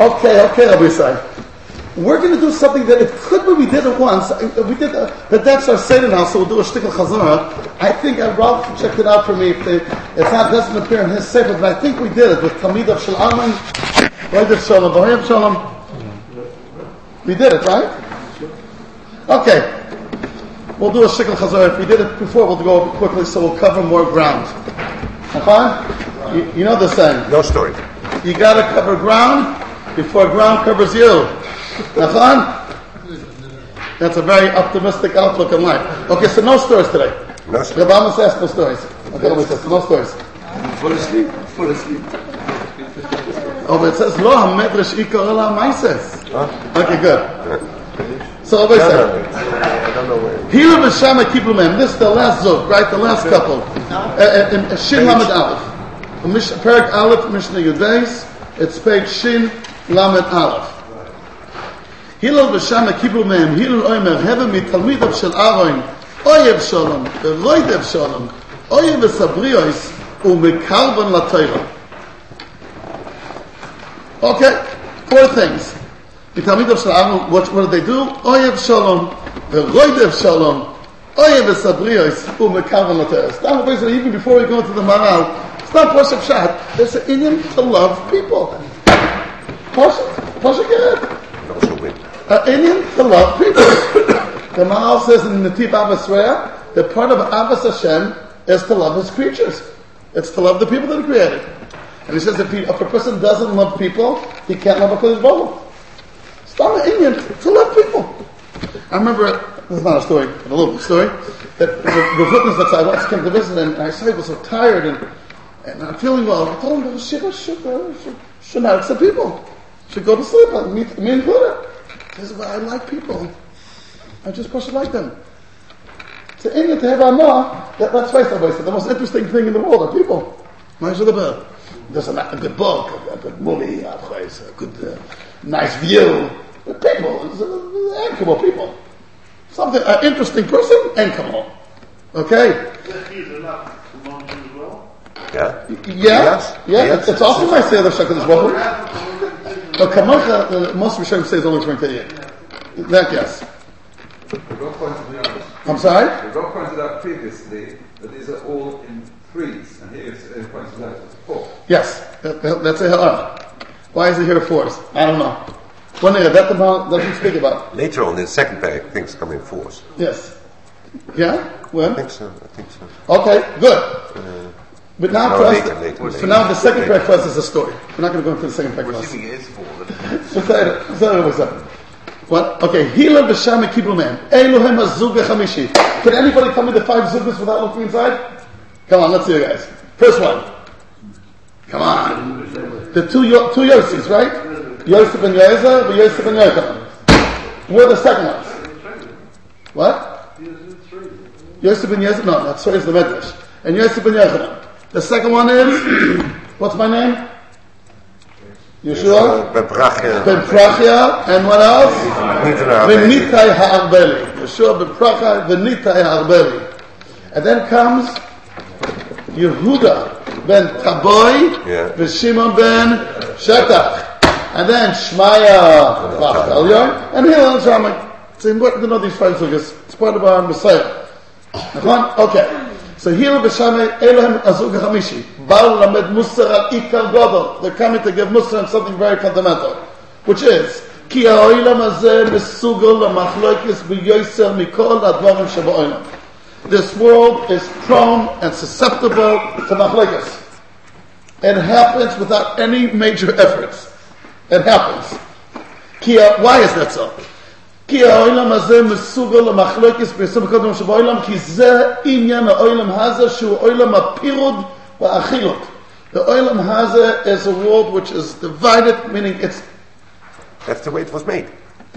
Okay, okay, Abisai. We're going to do something that it could be we did it once. We did uh, the that's our Seder now, so we'll do a shtickle chazara. I think uh, Ralph checked it out for me. If they, it's not doesn't appear in his sefer, but I think we did it with Talmid of Shalom, Shalom, Shalom. We did it, right? Okay. We'll do a shtickle chazara. If we did it before, we'll go quickly, so we'll cover more ground. Okay? You, you know the saying. No story. You got to cover ground before ground covers you. Nachon? That's a very optimistic outlook in life. Okay, so no stories today. No story. Rabbi Amos asked no stories. Okay, let me so no stories. Fall asleep. Fall asleep. Oh, but it says, Lo ha-medrash ikar ala maises. Okay, good. So, what No, I no, say? I don't know where. Hilu v'shama kiplumem. This is the last zog, right? The last couple. Uh, uh, in- uh, Shin Lamed Aleph. Perak Aleph, Mishnah Yudeis. It's page Shin Lamed Aleph. הלל ושמה קיבלו מהם, הלל אומר, הווה מתלמידיו של אהרון, אויב שלום, ורוידב שלום, אויב וסבריאוס, ומקרבן לתוירה. Okay, four things. מתלמידיו של אהרון, what, what did they do? אויב שלום, ורוידב שלום, אויב וסבריאוס, ומקרבן לתוירה. Stop basically, even before we go into the Maral, stop push up shot. There's an Indian to love people. Push it, push it Also Indian to love people. the Maharal says in the Tip Avaswaya that part of Avas Hashem is to love his creatures. It's to love the people that he created. And he says if, he, if a person doesn't love people, he can't love a Kodesh Baruch. It's not an Indian to love people. I remember, this is not a story, but a little story, that the, the witness that I once came to visit and I saw he was so tired and, and not feeling well. I told him, Shiva should not accept people. Should go to sleep, uh, me, me included. He says, well, I like people. I just push it like them. To India to have Amma, that, let's face it, the most interesting thing in the world are people. Ma'aseh the There's a, a good book, a, a good movie, a, good, uh, nice view. But people, it's, uh, incredible people. Something, an interesting person, incredible. Okay? Yeah? Yeah, Yes. yeah, Yes. it's, it's also my say the second as Hu. But Kamocha, the most Rishonim say is only 28. That yes. The Rob I'm sorry? the Rob pointed out previously that these are all in threes, and here it's uh, pointed out as four. Yes, that, that- that's a halacha. Why is it here for us? I don't know. One thing that the Bible doesn't speak about. Later on, in the second pack, things come in force. Yes. Yeah? Well? I When? think so. I think so. Okay, good. But now, for us, now the second breakfast is a story. We're not going to go into the second prayer for us. what? Okay. Hila b'sham kiblumen. Elohem azug v'chamishi. Can anybody tell me the five zugas without looking inside? Come on, let's see you guys. First one. Come on. The two Yo- two Yosis, right? Yosef and Yoezer, but Yosef and Yechonah. What are the second ones? What? Yosef and Yoezer? No, that's sorry, it's the Medrash. And Yosef and Yoechad. The second one is, what's my name? Yeshua? Beprachia. Beprachia. And what else? Venitai Ha'arbeli. Yeshua Beprachia Venitai Ha'arbeli. And then comes Yehuda ben Taboy yeah. Veshimon ben Shetach. And then Shmaya Elyon and Hillel Shammai. It's important to know these five figures. It's part of our Messiah. Okay. So Hillel v'Shamai Elohim Azug HaMishi. Baal Lamed Musar al Ikar Godel. They're coming to give Musar on something very fundamental. Which is, כי העולם הזה מסוגל למחלוקס ביוסר מכל הדברים שבעולם. This world is prone and susceptible to machlokes. It happens without any major efforts. It happens. כי, why is that so? כי העולם הזה מסוגל למחלוקס ביוסר מכל הדברים שבעולם, כי זה עניין העולם הזה שהוא עולם הפירוד והאכילות. The olam haza is a world which is divided, meaning it's That's the way it was made.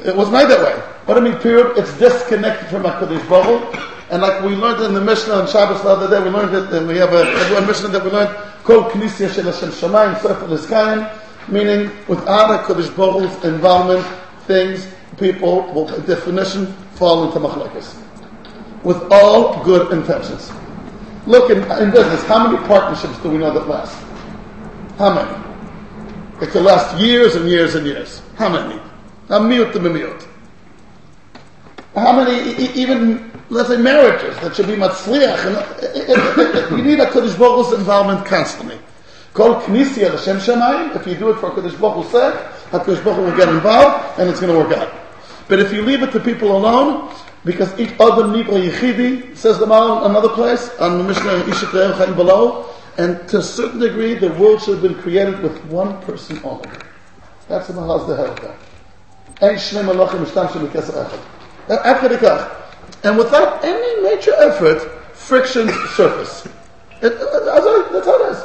It was made that way. What I mean, period, it's disconnected from HaKadosh Baruch Hu. And like we learned in the Mishnah on Shabbos the other day, we learned it, and we have a, a Mishnah that we learned, Kol Knisya Shel Hashem Shamayim, Sefer Niskayan, meaning without HaKadosh Baruch Hu's involvement, things, people will, by definition, fall into machlokes. With all good intentions. Look, in, in business, how many partnerships do we know that last? How many? It could last years and years and years. How many? A mute to mute. How many, even, let's say, marriages that should be matzliach? You need a Kodesh Baruch involvement constantly. Call Knessia L'Shem Shemayim. If you do it for Kodesh Baruch Hu's sake, HaKadosh will get involved, and it's going to work out. But if you leave it to people alone, because each other nibra yichidi, says the Mal another place, on the Mishnah Ishit Chaim below, and to a certain degree, the world should have been created with one person only. That's the Mahal's the Shem Echad. And without any major effort, frictions surface. It, uh, that's how it is.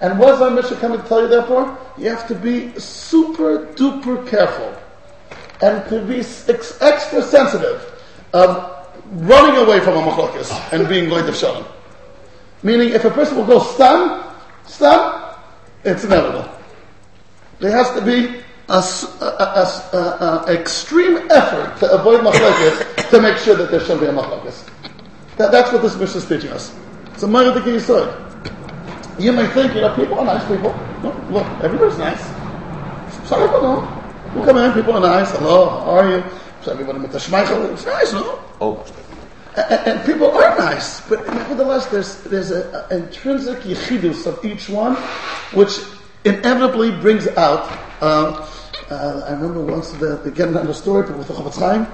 And what is our mission coming to tell you therefore? You have to be super duper careful and to be ex- extra sensitive of running away from a machlokas and being going to shalom. Meaning, if a person will go stun, stun, it's inevitable. There has to be a, a, a, a extreme effort to avoid machlekes to make sure that there shouldn't be a machlekes. That, that's what this mission is teaching us. It's a Mayat Yisod. You may think, you know, people are nice people. No, look, everybody's nice. Some people don't. You come in, people are nice. Hello, how are you? So everybody with the shmeichel, it's nice, no? Almost. And, and, people are nice, but nevertheless, there's there's an intrinsic yichidus of each one, which inevitably brings out. Uh, uh, I remember once the, again on the story with the Chofetz Chaim.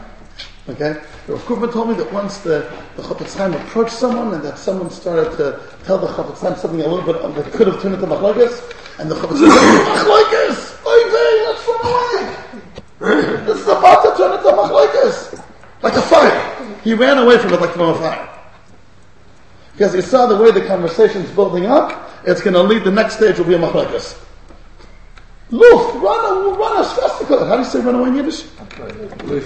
Okay, the Rav told me that once the the Chofetz Chaim approached someone and that someone started to tell the Chofetz Chaim something a little bit that could have turned into machlokes, and the Chofetz Chaim said, "Machlokes, oy vey, let's run away." This is about to turn into a machlokes, like a fire. He ran away from it like from a fire. Because he saw the way the conversation's building up, it's going to lead, the next stage will be a machlokes. Luft, run, run as fast as How do you say run away in Yiddish?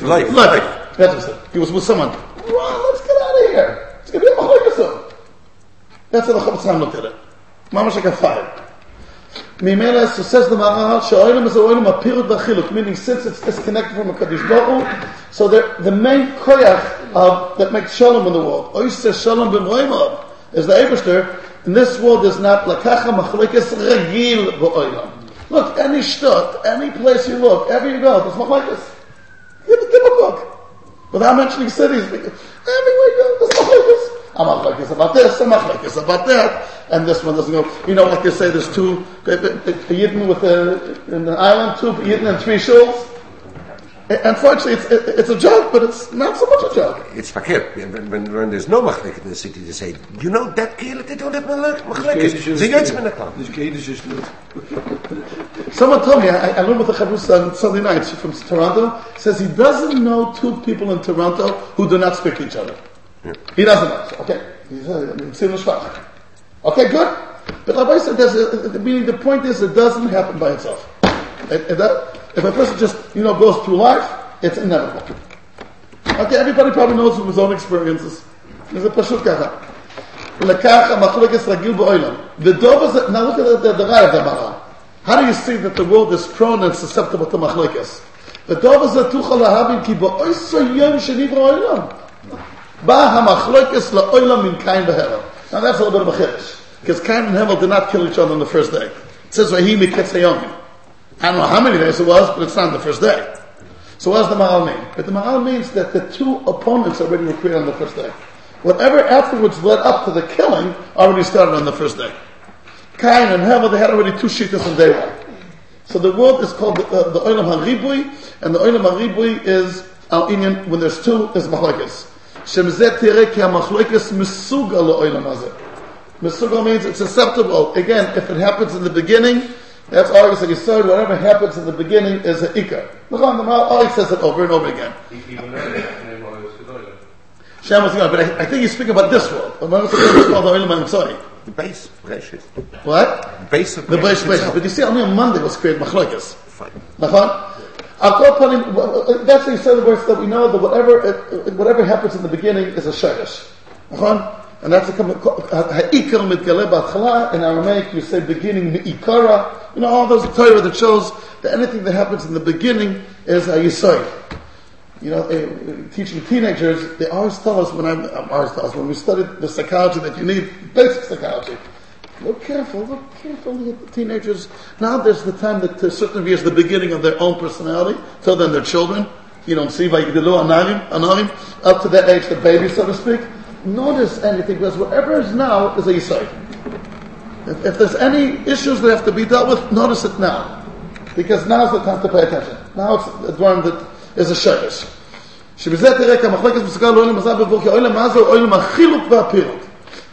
Life. Life. That's what he said. He was with someone. Run, let's get out of here. It's going to be a machlokes. That's how the Chofetz Chaim looked at it. Mamash like a fire. Mimela, so says the Maharal, Sha'olim is a oilim apirut v'achiluk, meaning since it's disconnected from a Kaddish Baruch so the main koyach of, that makes shalom in the world, oiser shalom b'moimov, is the Eberster, in this world is not lakacha machlekes regil v'oilam. Look, any shtut, any place you look, ever you go, there's machlekes. Give, give a book. Without mentioning cities, everywhere you go, there's machlekes. I'm machlekes about this, I'm machlekes about that, and this one doesn't go. You know, like they say, there's two a yidden with a, in the island, two yidden and three shuls. Unfortunately, it's, it's a joke, but it's not so much a joke. It's verkeerd. When, when, when there's no machlek in the city, they say, you know, that kid, they don't have machlek. Ze juist met Someone told me, I, I learned with the Chavrusa on Sunday nights from Toronto, says he doesn't know two people in Toronto who do not speak each other. Yeah. He doesn't know. Okay. He's a, Okay, good. But Rabbi said, there's a, meaning the point is, it doesn't happen by itself. It, it, that, if a person just, you know, goes through life, it's inevitable. Okay, everybody probably knows from his own experiences. There's a pashut kacha. לקח המחלוקת רגיל בעולם. ודוב הזה, now look at the, the, the of the Maral. How do you see that the world is prone and susceptible to machlokes? ודוב הזה תוכל להבין כי באויסו יום שנברא העולם. Bah kain. Now that's a little bit of a chiddush. Because Cain and Hevel did not kill each other on the first day. It says Vahim Ketzayomim. I don't know how many days it was, but it's not the first day. So what does the Ma'al mean? But the Ma'al means that the two opponents already were created on the first day. Whatever afterwards led up to the killing already started on the first day. Cain and Hevel, they had already two shittas on day one. So the world is called the, uh, the HaRibui, and the Olam HaRibui is Al-Inyan, when there's two, there's Mahlakis. Shem zeh tireh ki ha-Machlekes misuga lo-Olam hazeh. Misuga means it's susceptible. Again, if it happens in the beginning, that's always like you said, whatever happens in the beginning is an ikar. Look on the mouth, always says it over and over again. Shem was but I, I, think he's speaking about this world. The base, What? The base of the base, base. But you see, only on Monday was created machlokas. Nachon? That's the said the words that we know that whatever whatever happens in the beginning is a shirish. And that's a ha'ikar mitgale b'atchala. In Aramaic, you say beginning mi'ikara. You know, all those Torah that shows that anything that happens in the beginning is a yisoy. You know, uh, teaching teenagers, they always tell us when I'm, always tell us when we studied the psychology that you need, basic psychology. Look careful, look careful. Look at the teenagers. Now there's the time that to a certain degree is the beginning of their own personality. Till then they're children. You don't see Vayigidilu Ananim, Ananim, up to that age, the baby, so to speak. Notice anything, because whatever is now is a Yisai. If, if there's any issues that have to be dealt with, notice it now. Because now's the time to pay attention. Now it's a drum that is a shirish. שבזה תראה כי המחלקת מסוגל לא למזל בבור, כי אוילם מה זה אוילם החילוק והפירוט.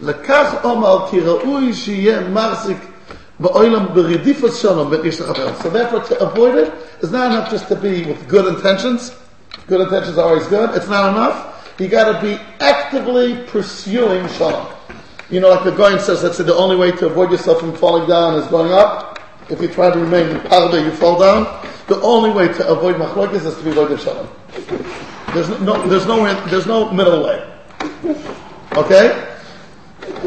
לקח אומר כי ראוי שיהיה מחזיק באוילם ברדיפוס שלום בין איש לחברו. So therefore to avoid it is not enough just to be with good intentions. Good intentions are always good. It's not enough. You got to be actively pursuing shalom. You know, like the Goyen says, that's the only way to avoid yourself from falling down is going up. If you try to remain in parda, you fall down. The only way to avoid machlokes is to be avoid shalom. There's no, there's no, there's no middle way. Okay?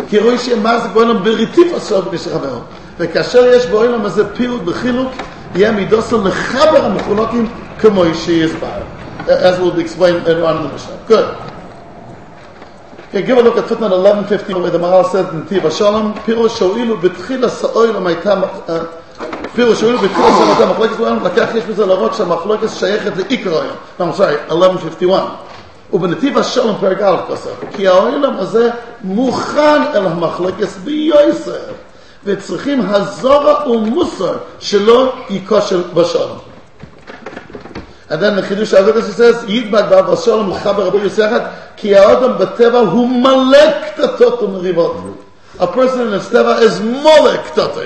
כי רואי שיהיה מחזיק בעולם בריטיף עשור בני שחברו. וכאשר יש בעולם הזה פירוט בחילוק, יהיה מידוסו לחבר המחולוקים כמו שיסבר. As we'll explain later on in the Mishnah. Good. Okay, give a look at footnote 1150 where the Maharal says in Tiv HaShalom, פירוש שהואילו בתחילה סאוילם הייתה, פירוש שהואילו בתחילה סאוילם הייתה מחלקת בעולם, לקח יש בזה להראות שהמחלקת שייכת לעיקר היום. I'm sorry, 1151. ובנתיב השלום פרק א' כוסף, כי העולם הזה מוכן אל המחלקת ביוסף, וצריכים הזורע ומוסר שלא ייכושל בשלום. And then the Chidush Avedis he says, ידבק באב השלום לחבר רבי יוספת, כי האדם בטבע הוא מלא קטטות ומריבות. A person in his טבע is מלא קטטות.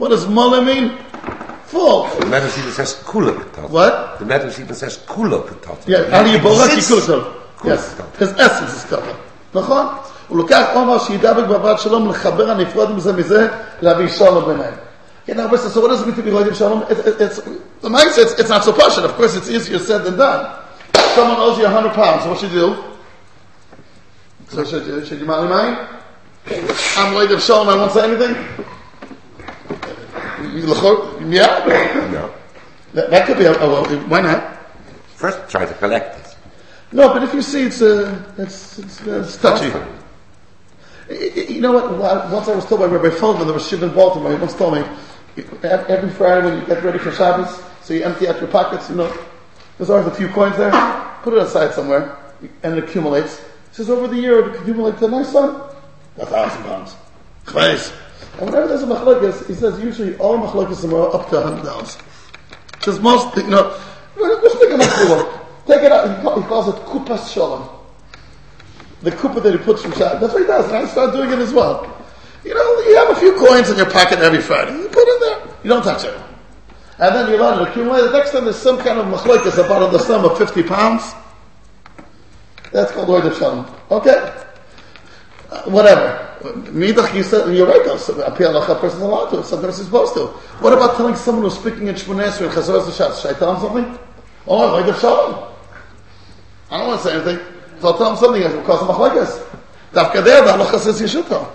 What does מלא mean? Full. The Medrash even says kula patat. What? The Medrash even says kula patat. Yeah, how do you borok Exists. יקוטל? Yes, his essence is ככה. נכון? הוא לוקח עומר שידבק בבת שלום לחבר הנפרד מזה מזה, להביא שלום ביניהם. Yeah, now, so what does it mean to be Roidim Shalom? It, it, it's, the nice, it's, it's not so passionate. Of course, it's easier said than done. Someone owes you a hundred pounds, so what should you do? So should you, should you marry mine? I'm Roidim Shalom, I won't say anything? Yeah? No. That, that could be a, a, well, why not? First, try to collect it. No, but if you see it's uh, it's it's, uh, it's touchy. You know what? Once I was told by Rabbi Feldman, there was Shiv in Baltimore. He once told me ev- every Friday when you get ready for Shabbos, so you empty out your pockets. You know, there's always a few coins there. Put it aside somewhere, and it accumulates. He says over the year it accumulates to my son a thousand pounds. Chveis. And whenever there's a machlokes, he says usually all machlokes are up to a hundred dollars. Says most, you know, just take to one. Take it out. He, call, he calls it kupas shalom. The kupa that he puts from Shabbat. That's what he does. And I start doing it as well. You know, you have a few coins in your pocket every Friday. You put it there. You don't touch it. And then you let it accumulate. The next time there's some kind of machlokes about the sum of 50 pounds. That's called Lord of Shalom. Okay? Uh, whatever. Midach, you said, you're right a person's allowed to. Sometimes he's supposed to. What about telling someone who's speaking in Shmoneh Esrei and Chazor? Should I tell him something? Oh, Lord of Shalom. I don't want to say anything. So I'll tell him something else. We'll cause him machlekes. Dafka there, the halacha says you should tell.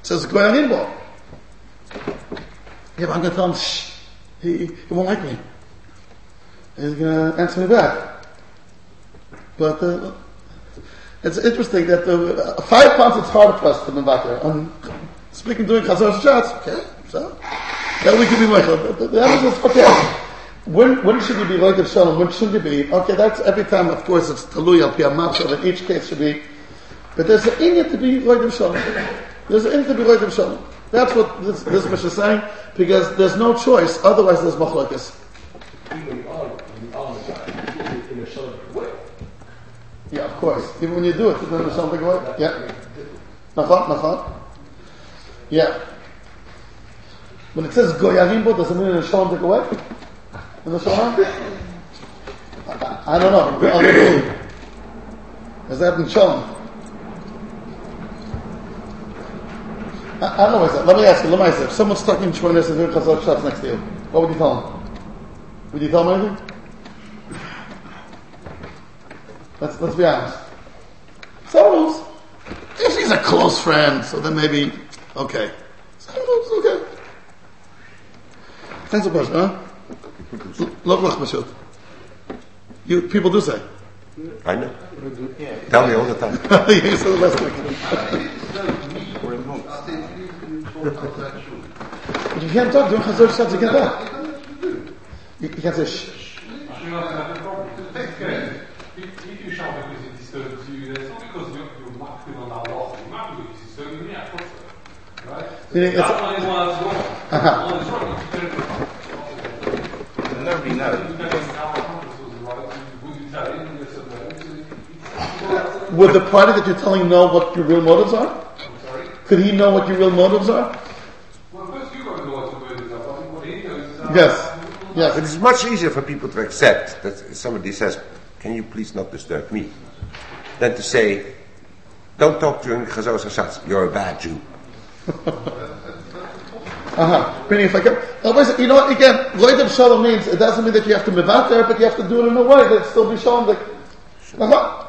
It says go ahead Yeah, but I'm going to tell him, shh, he, he won't like me. He's going to answer me back. But uh, it's interesting that the, uh, five pounds it's hard for us to there. I'm speaking doing chazor shots. Okay, so that we can be like the, the, answer is okay. When, when should you be like shalom? When should you be? Okay, that's every time. Of course, it's talui al pi hamatzah, In each case should be. But there's an inyan to be like shalom. There's an inyan to be like shalom. That's what this, this is saying because there's no choice. Otherwise, there's machlokes. Even on, on the time, in a shalom way. Yeah, of course. Even when you do it, there's something away. Yeah. Nachon, nachon. Yeah. When it says goyarim does it mean in the shalom take away? In the shalom? I, I don't know. To you. Is that in shalom? I, I don't know what's that. Let me ask you, let me ask you. If someone's stuck in Shmonis and doing Chazal shots next to you, what would you tell him? Would you tell him anything? Let's, let's be honest. Someone who's, if he's a close friend, so then maybe, okay. Someone who's okay. Thanks a question, huh? Look, look, Mashut. You, people do say. I know. Tell me all the time. you said the last week. You can't talk during Chazor Shatz, you can't talk. You, you can't say shh. You know, that's another problem. If, if you shout because it disturbs you, that's not because you're, you're marking on our law. You're not because it's disturbing me, of course. Right? Meaning That it's- one is one that's wrong. Uh-huh. One is wrong. It's terrible. Nobody You knows. can say our compass was right. Would you tell him? Yes, or no? Uh-huh. It's- it's- it's- Would the party that you're telling know what your real motives are? Could he know what your real motives are? Well, first you got to know what the word is. I think what he knows is that- Yes. Yes. It is much easier for people to accept that somebody says, "Can you please not disturb me," than to say, "Don't talk during Chazos Hashatz. You're a bad Jew." Uh-huh. Meaning if I can, otherwise, you know what, again, Loidim Shalom means, it doesn't mean that you have to mivater, but you have to do it in a way that still be Shalom. Like, uh-huh.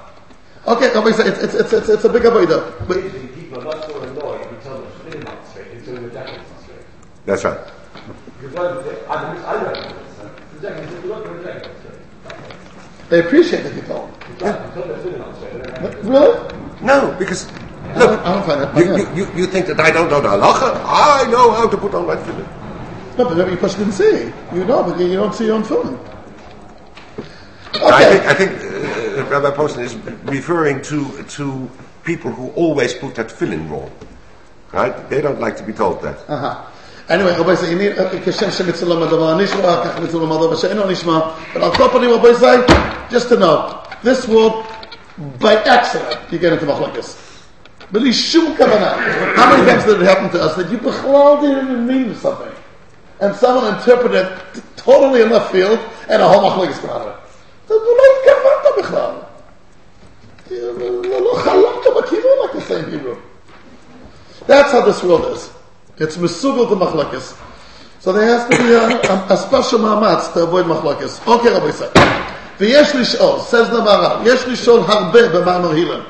Okay, otherwise, it's, it's, it's, it's, it's a big avodah. But, people are not so annoyed if you tell them they're not straight the jacket's. That's right. Because why would they, I don't I don't know. The jacket is look for the jacket straight. they appreciate that you tell them. Yeah. Until they're still not straight. they're not- Really? No, because I look, don't, I don't find that. you, yeah. you, you, you think that I don't know the halacha? I know how to put on my tefillin. No, but maybe you didn't see. You know, but you, you don't see your own film. I think, Okay. I think uh, Rabbi Poston is referring to to people who always put that tefillin wrong. Right? They don't like to be told that. Uh-huh. Anyway, Rabbi say, you need, uh, כשם שמצולם הדבר נשמע, כך מצולם הדבר שאינו נשמע. But on top of it, Rabbi say, just to know, this world, by accident, you get into machlokes. בלי שום כוונה. How many times did it happen to us that you בכלל didn't even mean something? And someone interpreted it totally in left field, and a whole machlokes came out of it. אתה לא התכוונת בכלל. לא לא חלמת בכיוון, like they say in Hebrew. That's how this world is. It's mesugel to machlokes. So there has to be a, a, a special מאמץ to avoid מחלוקס. אוקיי רבי ישראל. ויש לשאול, says the מהר"ל, יש לשאול הרבה במאמר הילן,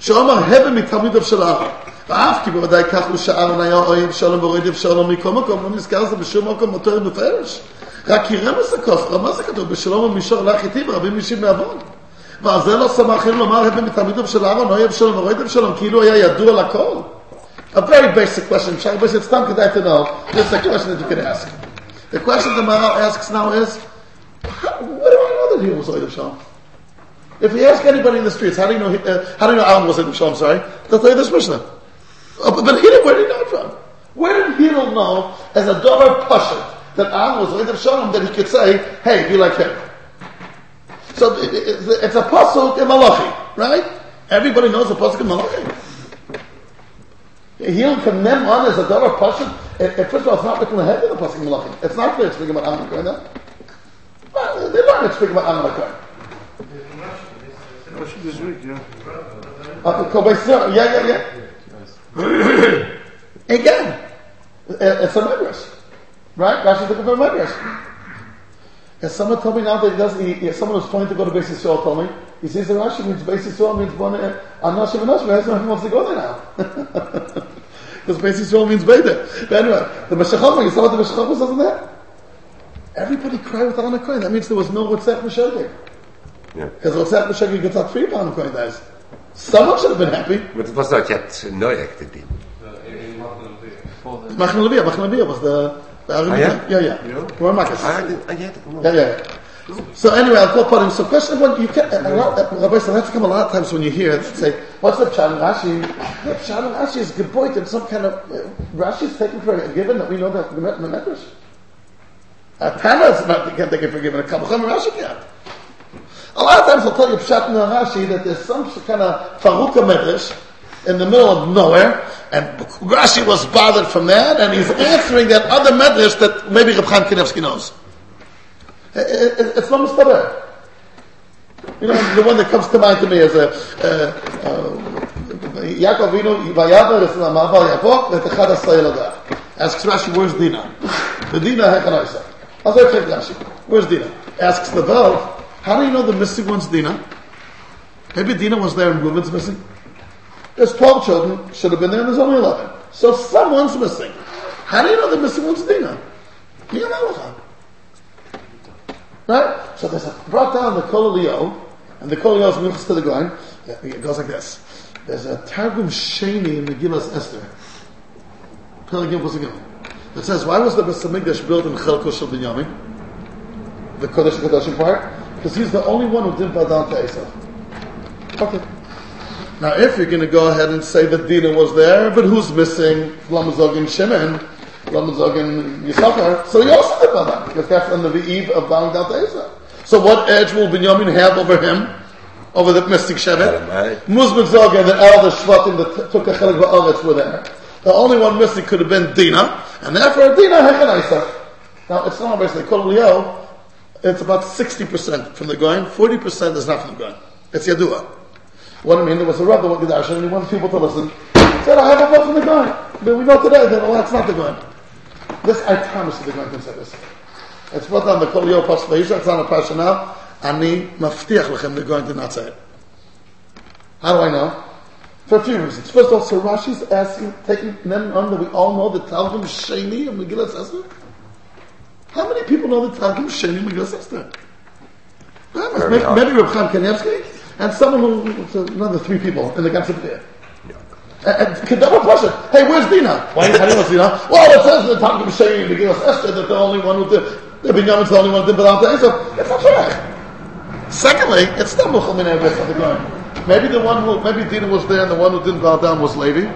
שאומר הבה מתלמידיו של אהרון. ואף כי בוודאי כך הוא שאהרון היה אוהב שלום ואוהב שלום מכל מקום, לא נזכר זה בשום מקום בתורה בפרש. רק כי רמז הכוס, רמז הכתוב, בשלום ומישור לך איתי ורבים אישים מעוון. ועל זה לא שמחים לומר הבה מתלמידיו של אהרון, אוהב שלום ואוהב שלום, כאילו היה ידוע לכל. A very basic question, Shai, but it's time to know. This is a question that you can ask. The question the Maharal asks now is, what do I know that he was Oidim Shalom? If you ask anybody in the streets, how do you know, he, uh, how do you know Alan was Oidim Shalom, sorry? They'll tell you this Mishnah. Uh, but, but Hillel, where did he know it from? Where did Hillel know, as a dollar Pashat, that Alan was Oidim Shalom, that he could say, hey, be like him? So it, it, it's, it's a pasuk in Malachi, right? Everybody knows the pasuk in Malachi. He'll condemn on as a dollar pasuk. First of all, it's not written ahead of the pasuk in Malachi. It's not clear it's speaking about Ammon Kohen. then. Well, They're not speaking about Ammon Rashi this week, yeah. Uh, Kobay yeah, yeah, yeah. Again, it's a midrash, right? Rashi's looking for a midrash. And someone told me now that he does. He, someone was trying to go to Beis Yisrael. Told me he says the Rashi means Beis Yisrael means one. Uh, Anashim and Nashim. He wants to go there now because Beis Yisrael means Beit. But anyway, the Meshech Chochma. You saw what the Meshech Chochma says in there. Everybody cried with Coin. That means there was no Ritzach Meshachim. Yeah. Because Ritzach Meshachim gets out free Coin days. Someone should have been happy. But it was not yet Noach the din. Machan Leviah. Machan Leviah was the. the Ah, yeah? yeah, yeah. Yeah. We're Marcus. I I know. Yeah, yeah. So anyway, I'll talk about him. So question one, you can, uh, uh, Rabbi, so that's come a lot of times when you hear it, say, what's the Pshat and Rashi? The Pshat and Rashi is gebeut in some kind of, uh, Rashi is taken for a given that we know that the Medrash. A Tana is not, can't take for given, a Kabbalah Rashi can't. A lot of times I'll tell you Pshat and Rashi that there's some kind of Faruka Medrash in the middle of nowhere, and Rashi was bothered from that, and he's answering that other Medrash that maybe Reb Chaim Kanevsky knows. It- it- It's not mustaber. You know, the one that comes to mind to me is uh, uh, uh, a Vayavar is the Maval Yaakov that the Chad Asayel Adav. Asks Rashi, where's Dina? The Dina Hekanaisa. I'll say Rashi. Where's Dina? Asks the Vel, how do you know the missing one's Dina? Maybe Dina was there and Reuben's missing. There's 12 children, should have been there, and there's only 11. So someone's missing. How do you know the missing one's Dina? Right? So there's a, brought down the Kol Leo, and the Kol Leo is to the Goin. It goes like this. There's a Targum Sheni in the Megillas Esther. Pelegim was again. It says, why was the Beis Hamikdash built in Chelko Shel Binyamin? The Kodesh Kodashim part? Because he's the only one who didn't bow down to Esau. Okay. Now, if you're going to go ahead and say that Dina was there, but who's missing Lamazog and Shimon, Lamazog and Yisachar, so he also did bow down, because that's on the eve of bowing down to Esau. So what edge will Binyamin have over him? Over the mystic Shevet? Right. Muslim Zog and the elder Shvatim that took a Chelik Ba'aretz were there. The only one missing could have been Dina, and therefore Dina Hechan Isaac. Now, it's not basically Kol Leo, it's about 60% from the Goin, 40% is not from the Goin. It's Yadua. What I mean, there was a Rebbe with Gedash, and he wanted people to listen. He said, I have a vote from the Goin. But we know today that, well, that's not the Goin. This, I promise you, the Goin can say this. It's brought on the Kol Leo Pas Veisha, it's on the Pasha now. Ani maftiach lechem, the Goin did not say it. How do I know? For a few reasons. First of all, so Rashi's asking, taking them on that we all know the Talmud Sheni and Megillah Esther. How many people know the Talmud Sheni and Megillah Esther? Very Maybe, hard. maybe Reb Chaim Kanievsky and someone who, so another three people in the Gamsa B'deh. And, and Kedama Pasha, hey, where's Dina? Why how do you know Dina? Well, it says in the Talmud Sheni and Megillah Esther that the only one who did, the Binyamin's the only one who did without the Esau. It's not correct. Secondly, it's not Muchal Min Eretz of the Goyim. Maybe the one who, maybe Dina was there and the one who didn't bow down was Levi.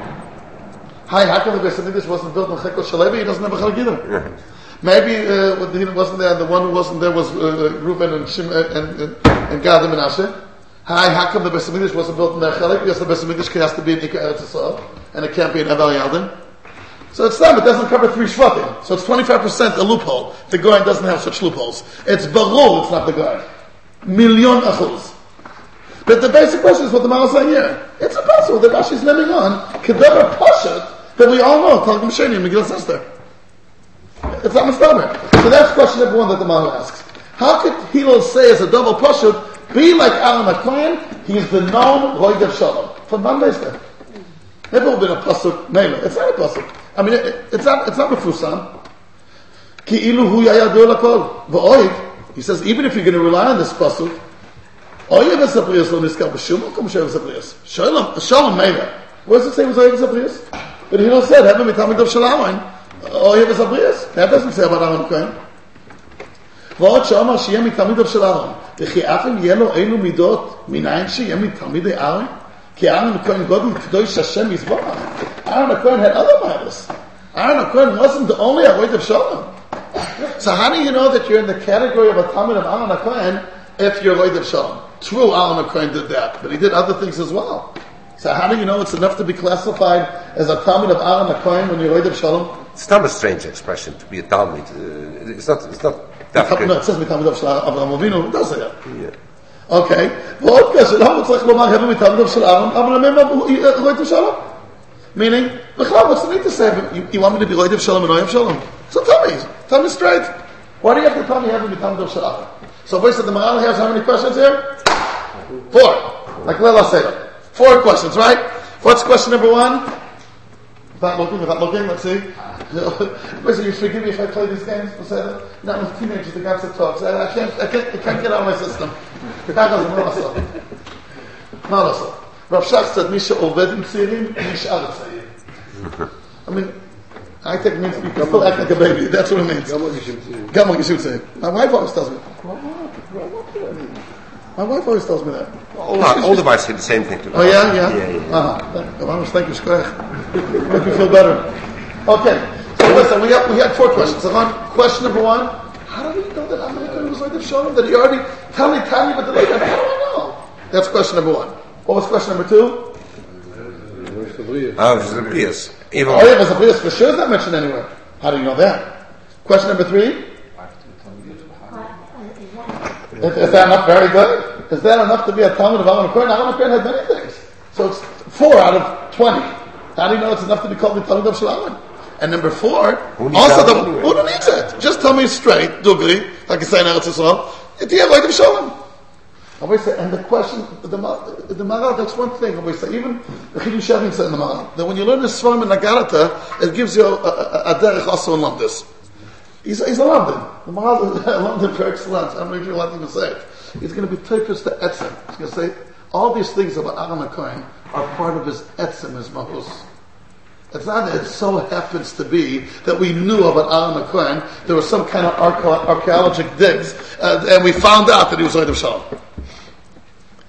Hi, how come the Beis Hamikdash wasn't built in Chekol Shalevi? He doesn't have a Chalik either. Maybe uh, Dina wasn't there the one who wasn't there was uh, Reuben and Shim and, and, and Gad and Menashe. Hi, how come the Beis Hamikdash wasn't built in their Chalik? Because the Beis Hamikdash has to be in Ikar Eretz Yisrael and it can't be in Evel Yalden. So it's not, it doesn't cover three Shvatim. So it's 25% a loophole. The Goyen doesn't have such loopholes. It's Barul, it's not the Goyen. Million achuz. But the basic question is what the Maral is saying here. It's impossible that Rashi's naming on Kedara Pashat that we all know, Targum Sheni and Megillah Esther. It's not mistaken. So that's question number one that the Maral asks. How could Hillel say as a double Pashat, be like Aaron HaKohen, he's the known Roid of Shalom. From Monday there. Never have been a pasuk mele. It's not a pasuk. I mean, it, it's not. It's not a. Ki ilu hu yayadu lakol. V'oid. He says even if you're going to rely on this pasuk, oyev esaprius lo niskal b'shum makom shev esaprius. Shalom, shalom mele. What does it say was oyev esaprius? But he also said heaven mitamid of shalom. Oyev esaprius. That doesn't say about Aaron Cohen. ועוד שאומר שיהיה מתלמידיו של אהרון. וכי אף אם יהיה לו אילו מידות, מנין שיהיה מתלמידי אהרון? כי אהרון הכהן גודל קדוש השם יזבח. Aaron הכהן had other matters. Aaron הכהן wasn't the only avoid of Shalom. So how do you know that you're in the category of a Talmud of Aaron HaKohen if you're avoid of Shalom? True, Aaron HaKohen did that, but he did other things as well. So how do you know it's enough to be classified as a Talmud of Aaron HaKohen when you're avoid of Shalom? It's not a strange expression to be a Talmud. Uh, it's not. It's not that No, good. it says מתלמידיו של אברהם אבינו, it does say that. Yeah. אוקיי, ועוד קשר, למה הוא צריך לומר הבל מתלמידיו של אהרון, אבל הם רואה את שלום? Meaning, בכלל, what's the need to say, you, you want me to be Roidev Shalom and Oyev Shalom? So tell me, tell me straight. Why do you have to tell me Heaven Mitam Shalom? So basically, the Maral has how many questions here? Four. Like Lela said. Four questions, right? What's question number one? Without looking, without looking, let's see. Basically, you forgive me if I play these games? We'll say that. Not with teenagers, the guys that talk. I can't, I can't, I can't get out of my system. ככה זה, מה לעשות? מה לעשות? רב שך said, מי שעובד עם צעירים, נשאר צעיר. I mean, I think it means you can still act like a baby. That's what it means. גם מרגישים צעיר. My wife always tells me. My wife always tells me that. All, all of us say the same thing to Oh yeah, yeah. Yeah, yeah. Uh-huh. Vamos, thank you, Make me feel better. Okay. So listen, we got we had four questions. Question number one, how do we know that Amalekah was like the Shalom? That he already tell me, tell me, but the later. How do I know? That's question number one. What was question number two? Oh, Prius. Even Oh yeah, place for sure is not mentioned anywhere. How do you know that? Question number three. Is, is that enough? Very good. Is that enough to be a Talmud of? Alan Kohen had many things. So it's four out of twenty. How do you know it's enough to be called the Talmud of Shalom? And number four, Who needs also the anyway? who needs it? Just tell me straight, Dugri, like you say in Eretz Yisrael, do you have like Shalom? And we say, and the question, the, the Maral, that's one thing. And we say, even the Chidu Shavin said in the Maral, that when you learn the Svarim and Nagarata, it gives you a, a, a derech also in Londis. He's, he's a London. The Maral is a London for excellence. I know if you're allowed to even say it. He's going to be typist to Etzem. He's going to say, all these things about Aaron HaKohen are part of his Etzem, his Mahus. It's not that it so happens to be that we knew about Aaron Cohen. There was some kind of archae- archaeological digs, uh, and we found out that he was Oidim Shalom.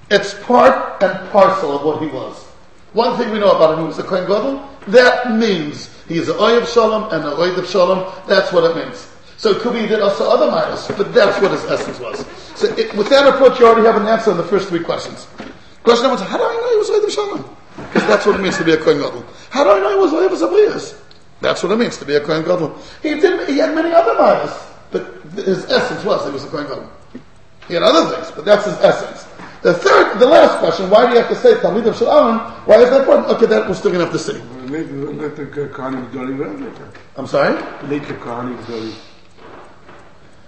It's part and parcel of what he was. One thing we know about him, he was a Kohen Gadol. That means he's an Oidim Shalom and an Oidim Shalom. That's what it means. So it could be that also other miles, but that's what his essence was. So it, with that approach, you already have an answer on the first three questions. Question number two, how do I know he was Oidim Shalom? Because that's what it means to be a Kohen Gadol. How do I know he was Oidim Zabriyas? That's what it means to be a Kohen Gadol. He did, he had many other miles, but his essence was he was a Kohen Gadol. He had other things, but that's his essence. The third, the last question, why do you have to say Talmid of Aaron? Why is that important? Okay, that we're still going to have to see. Let the Kohanim Gdolim I'm sorry? Let the Kohanim Gdolim.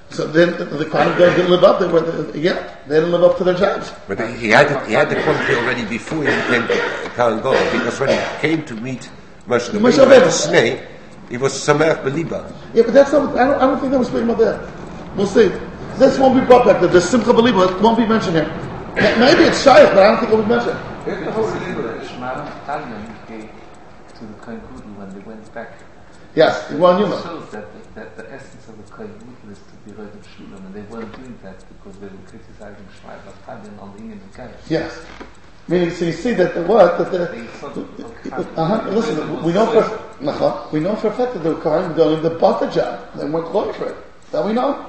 So then the Kohen guys didn't live up. They were, yeah, they didn't live up to their jobs. But he had it, he had the quality already before he became Kohen Gadol, because when he came to meet Moshe Moshe Rabbeinu at Rabbeinu. He was Sameach Beliba. Yeah, but that's not. I don't, I don't think that was speaking about that. We'll see. This won't be brought back. The, the Simcha Believer won't be mentioned here. Maybe it's Shaykh, but I don't think it was mentioned. If the whole English, Shema Tanya gave to the Kohen when they went back Yes, Ron Newman. shows that the, that the essence of the Kohen Gadol is to be Rosh Shulam, and they weren't doing that because they were criticizing Shema Tanya on the Indian Gash. Yes. Meaning, so you see that the what? That the, They uh-huh, listen, we know for, uh we know for a fact that the Kohen doing the butter job. They weren't going for it. That we know.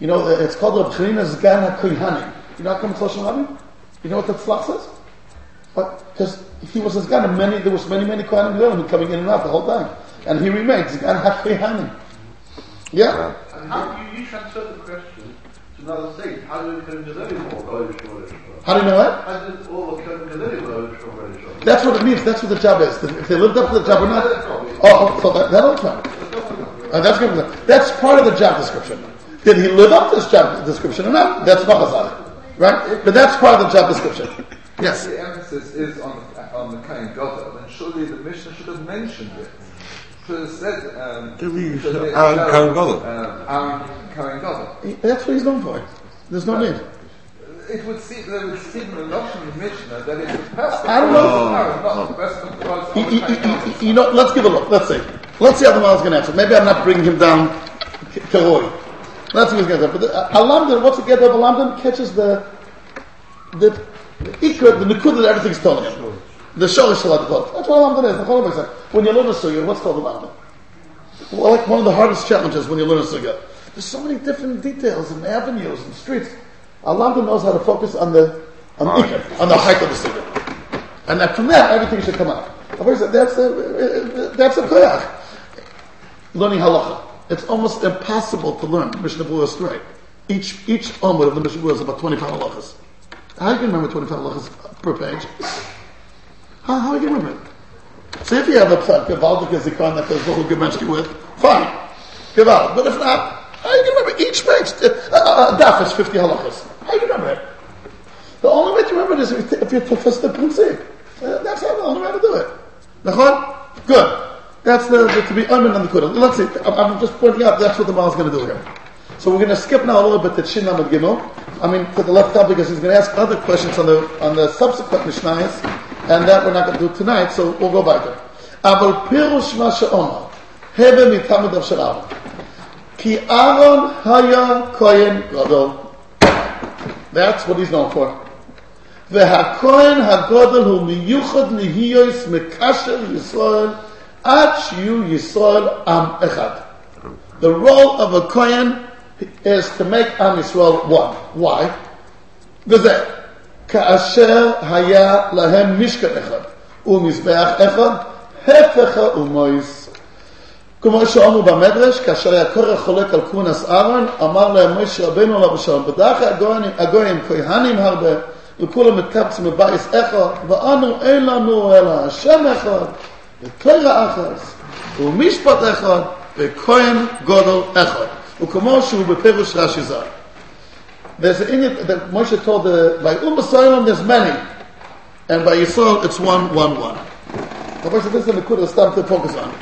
You know, it's called the Bchrina Zgan HaKoyhanim. You know how come it's Lashon Rabbi? You know what the tzlach says? But, because he was a Zgan, and many, there was many, many Kohanim Gedolim coming in and out the whole time. And he remained Zgan HaKoyhanim. Yeah? And how you, you transfer the question to another state? How Kohen Gedolim all Polish? How do you know that? How did all the Kohen Gedolim Polish from Polish? That's what it means. That's what the job is. If they lived up to the job or not. Oh, oh so that, that'll come. Uh, that's good. That's part of the job description. Did he live up to this job description or not? That's Machazad. Right? But that's part of the job description. Yes. the emphasis is on on the Kohen Gadol, then surely the Mishnah should have mentioned it. Should have said, um, Maybe should have Aaron shown, Kohen um, Aaron Kohen Gadol. That's what he's known for. There's no need. It would seem there would seem a notion in Mishnah that it's the person I don't know. was Aaron, not the person who was You, on the you- you- know, let's give a look. Let's see. Let's see how the Mahal's going to answer. Maybe I'm not bringing him down Karoi. Let's see what's going to happen. But the- a Lamdan, what's the get of a Lamdan? Catches the, the, the ikra, the nikud that everything's telling him. The sholish salat called. That's what a Lamdan is. The Chol said. When you learn a sugya, what's called a Lamdan? Well, like one of the hardest challenges when you learn a sugya. There's so many different details and avenues and streets. A Lamdan knows how to focus on the, on oh, the ikra, on the height of the sugya. And that from that, everything should come out. That's a, that's a koyach. Learning halacha. It's almost impossible to learn Mishnah Berurah straight. Each, each omud of the Mishnah Berurah is about 25 halachas. How do you remember 25 halachas per page? How, how do you remember it? So if you have a psak, Gavaldik is the Zikon that goes Baruch Gemensky with, fine. Gavaldik. But if not, how do you remember each page? Uh, uh, daf is 50 halachas. How do you remember it? The only way to remember it is if you- if you tafas the princip. Uh, That's how the only way to do it. Nachon? Good. That's the, the to be omen on the Kudah. Let's see. I'm, I'm just pointing out that's what the Maal is going to do here. So we're going to skip now a little bit to Shin Lamed Gimel. I mean, to the left top because he's going to ask other questions on the on the subsequent Mishnayos, and that we're not going to do tonight. So we'll go back there. Aval pirush ma she'omar hebe mitamid av shel Aaron. Ki Aaron haya kohen gadol. That's what he's known for. והכהן הגודל הוא מיוחד להיוס מקשר ישראל עד שיהיו ישראל עם אחד. The role of a Kohen is to make Am Yisrael one. Why? וזה, כאשר היה להם משכן אחד ומזבח אחד, הפך האומויס. כמו שאומרו במדרש, כאשר היה קורח חולק על כהונס אהרון, אמר להם משה רבנו עליו השלום, בדרך הגויים, כהנים הרבה, וכולם מתקבצים מבייס אחד, ואנו אין לנו אלא השם אחד, ותוירה אחת, ומשפט אחד, וכהן גודל אחד. וכמו שהוא בפירוש רש"י ז"ל. There's an Indian, that Moshe told the, by Umm Salem there's many, and by Yisrael it's one, one, one. Of course, this is the Nakuda start to focus on.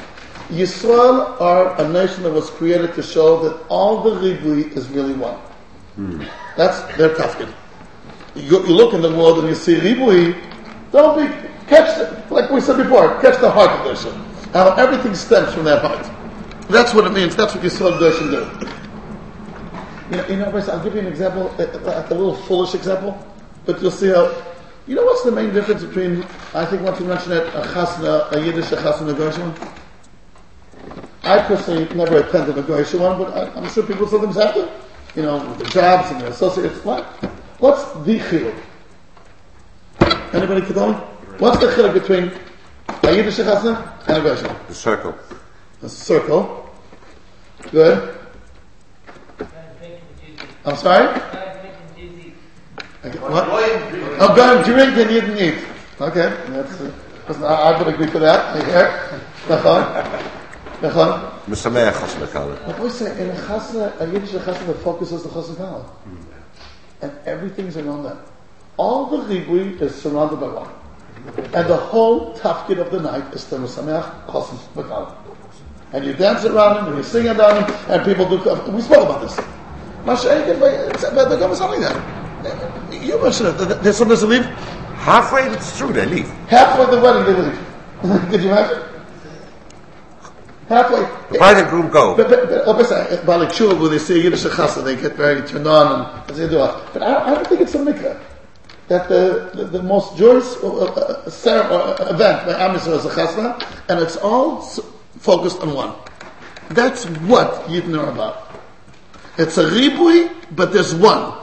Yisrael are a nation that was created to show that all the Ribui is really one. That's their tafkid. You, you look in the world and you see Ribui, don't be, catch the, like we said before, catch the heart of the nation. How everything stems from that heart. That's what it means. That's what Yisrael Gershon do. You know, you know, I'll give you an example, like a little foolish example, but you'll see how. You know what's the main difference between, I think once we mentioned it, a chasna, a Yiddish, a chasna, a Gershon one? I personally never attended a Gershon one, but I, I'm sure people sometimes have to. You know, with their jobs and their associates. What? What's the chiluk? Anybody can tell me? What's the chiluk between a Yiddish chasna and a Gershon? The circle. A circle. Good. I'm sorry? Okay, What? Oh, go and drink and eat and eat. Okay, that's, uh, I, I would agree to that. I hear. Nachon? Nachon? Mesameach chas mekala. But we say in a chasna, a Yiddish chasna, the focus is the chasna kala. And everything's around that. All the ribui is surrounded by one. And the whole tafkid of the night is the Musameach chasna mekala. And you dance around him, and you sing around him, and people do, we spoke about this. Mashiach, but the government's something that. You mentioned it. There's sometimes they leave. Halfway, it's true, they leave. Halfway the wedding, they leave. Did you imagine? Halfway. The bride and groom go. But, but, but obviously, Balik Shul, when they see Yiddish chasna, they get very turned on and as they do it. But I, I don't think it's a mikveh. That the, the, the most joyous uh, uh, uh, cere- uh, event by Am Yisrael is a chasna, and it's all focused on one. That's what Yidden are about. It's a ribui, but there's one.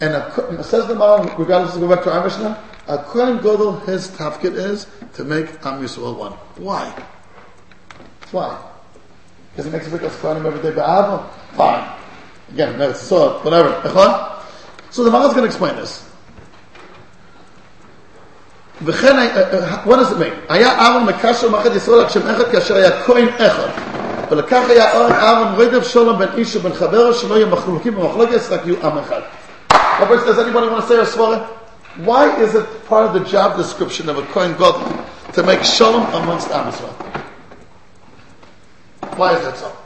And a, Ko- says the Maral, regardless of go back to our Mishnah, a Kohen Gadol, his tafkid is to make Am Yisrael one. Why? Why? Because he makes a big Kohanim every day Ba'ava? Fine. Again, no, it's so, whatever. Echon? So the Maral is going to explain this. וכן, אה, אה, what does it mean? היה אהרון מקשר מאחד ישראל על שם אחד כאשר היה כהן אחד. ולכך היה אהרון רגב שולם בין איש ובין חברו שלא יהיו מחלוקים במחלוקת, רק יהיו עם אחד. But does anybody want to say a svara? Why is it part of the job description of a Kohen Gadol to make shalom amongst Am Yisrael? Why is that so?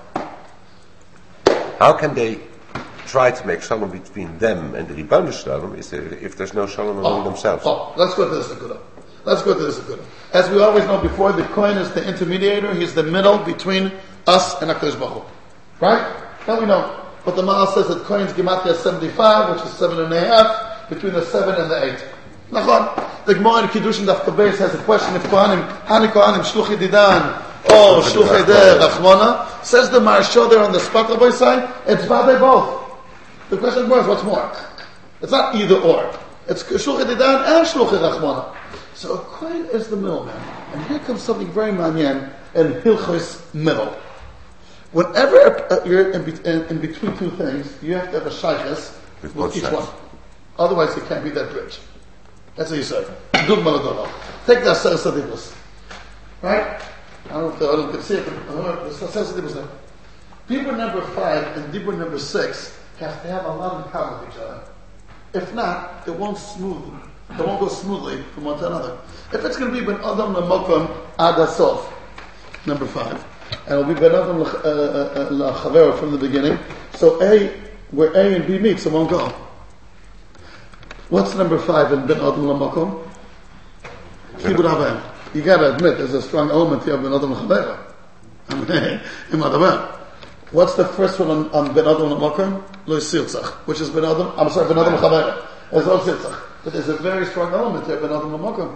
How can they try to make shalom between them and the Ribbon Shalom is there, if there's no shalom among themselves? Oh, let's go to this Nakuda. Let's go to this Nakuda. As we always know before, the Kohen is the intermediator. He's the middle between us and HaKadosh Baruch Right? Now we know. But the Maharal says that Kohen's Gematria is 75, which is seven and a half, between the seven and the eight. Nachon. The Gemara in Kiddushin Daf Kabeis has a question if Kohanim, Hani Kohanim, Shluchi Didan, or Shluchi De Rachmona, says the Maharsha there on the spot Rabbi side, it's Vade both. The question is, what's more? It's not either or. It's Shluchi Didan and Shluchi Rachmona. So a Kohen is the middleman. And here comes something very manyan in Hilchos middle. Whenever uh, you're in, be- in, in between two things, you have to have a shaykhis With with, each sides. one. Otherwise, it can't be that bridge. That's what you say. Dug maladolo. Take that Aseret Right? I don't know if the audience can see it, but uh, the there. Dibur number five and Dibur number six have to have a lot in common with each other. If not, it won't smooth. It won't go smoothly from one to another. If it's going to be Ben Adam Lamokum Adasov, number five, and it'll be Ben Adam Lachavera from the beginning, so A, where A and B meet, so won't go. What's number five in Ben Adam Lamokum? Kibud Havayim. You gotta admit, there's a strong element here of Ben Adam mean, in Madavar. What's the first one on, on Ben Adam Lamakom? Lo Siltzach, which is Ben Adam, I'm sorry, Ben Adam Chavayra. It's Lo Siltzach. But there's a very strong element there, Ben Adam Lamakom.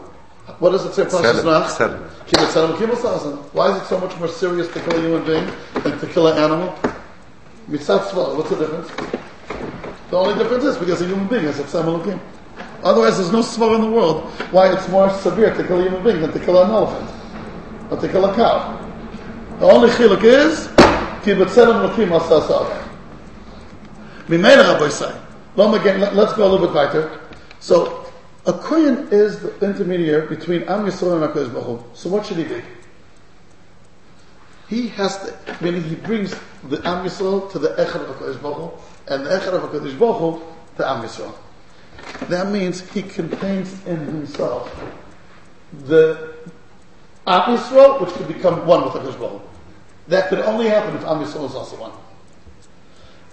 What does it say, Pashas Seven. Nach? Seven. Kibbutz Selim, Kibbutz Sazen. Why is it so much more serious to kill a human being than to kill an animal? What's the difference? The only difference is because a human being is a Tzem Otherwise, there's no Tzva in the world why it's more severe to kill a human being than to kill an elephant. Or to kill a cow. The only chiluk is ki b'tzelem. Mimela Rabbi say. Let, us go a little bit weiter. So a kohen is the intermediary between Am Yisrael and Hakadosh Baruch. So what should he be? He has to, meaning he brings the Am Yisrael to the Echad of Hakadosh Baruch and the Echad of Hakadosh Baruch to Am Yisrael. That means he contains in himself the Am Yisrael, which could become one with Hakadosh Baruch. That could only happen if Am Yisrael is also one.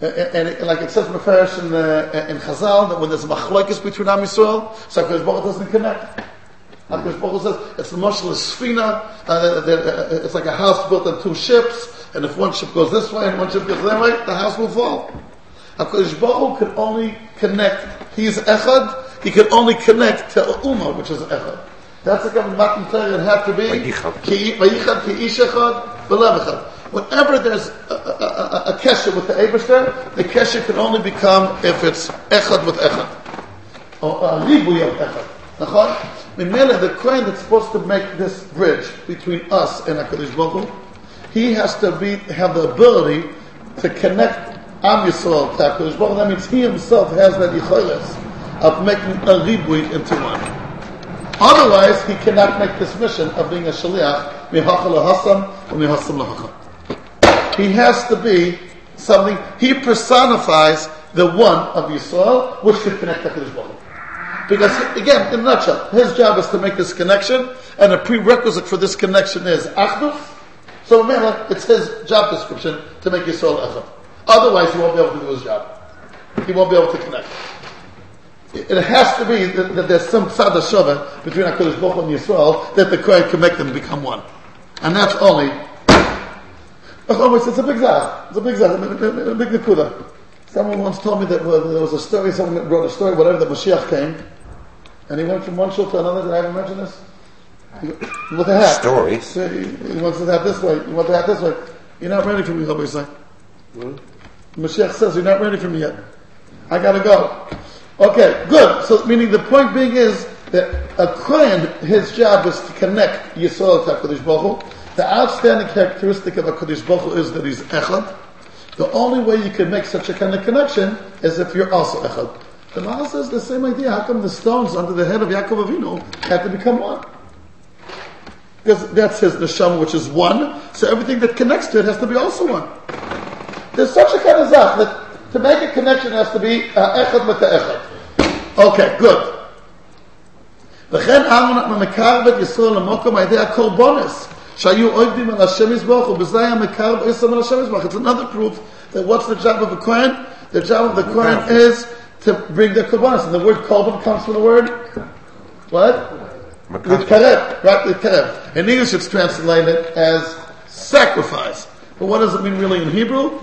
And, and it, like it says in Mefarish in, uh, in Chazal, that when there's a machlokes between Am Yisrael, so Hakadosh Baruch doesn't connect. HaKadosh Baruch says, it's the Mashal Sfina, uh, uh, it's like a house built on two ships, and if one ship goes this way and one ship goes that way, the house will fall. HaKadosh Baruch can only connect, he's Echad, he can only connect to Ummah, which is Echad. That's like a Matan Torah, it had to be, Vayichad. Ki- Vayichad ki ish echad, v'lev echad. Whenever there's a, a, a, a kesher with the Eberster, the kesher can only become if it's echad with echad. Or uh, a ribuy of echad. Mimele, the Kohen that's supposed to make this bridge between us and HaKadosh Baruch Hu, he has to be, have the ability to connect Am Yisrael to HaKadosh Baruch Hu. That means he himself has that yicholes of making a ribuy into one. Otherwise, he cannot make this mission of being a shaliach mihachal lahasam or mihasam lahacham. He has to be something. He personifies the one of Yisrael, which could connect Hakadosh Baruch. Because again, in a nutshell, his job is to make this connection, and a prerequisite for this connection is achdus. So, man, it's his job description to make Yisrael echad. Otherwise, he won't be able to do his job. He won't be able to connect. It has to be that, that there's some tzad shava between HaKadosh Baruch Hu and Yisrael that the Kohen can make them become one. And that's only... Always, it's a big zach. It's a big zach, a, a, a big nekuda. Someone once told me that uh, there was a story, someone wrote a story, whatever, that Mashiach came, and he went from one shul to another. Did I ever mention this? He- With a hat. Stories. So he, he wants his hat this way. He wants the hat this way. You're not ready for me, Rabbi Yisrael. Mashiach says, you're not ready for me yet. I gotta go. Okay, good. So meaning the point being is that a Kohen, his job is to connect Yisrael to HaKadosh Baruch Hu. The outstanding characteristic of HaKadosh Baruch Hu is that he's Echad. The only way you can make such a kind of connection is if you're also Echad. The Maha says the same idea. How come the stones under the head of Yaakov Avinu had to become one? Because that's his neshama, which is one. So everything that connects to it has to be also one. There's such a kind of zach that to make a connection has to be uh, echad with the echad. Okay, good. וכן אהרון מקרב את ישראל למוקם על ידי הקורבונס Shayu oivdim al Hashem Yisbochu, b'zayah mekarb isam al Hashem Yisbochu. It's another proof that what's the job of the Kohen? The job of the Kohen is to bring the Kabbalah. And the word Kalban comes from the word, what? With karev, right, with karev. In English it's translated as sacrifice. But what does it mean really in Hebrew?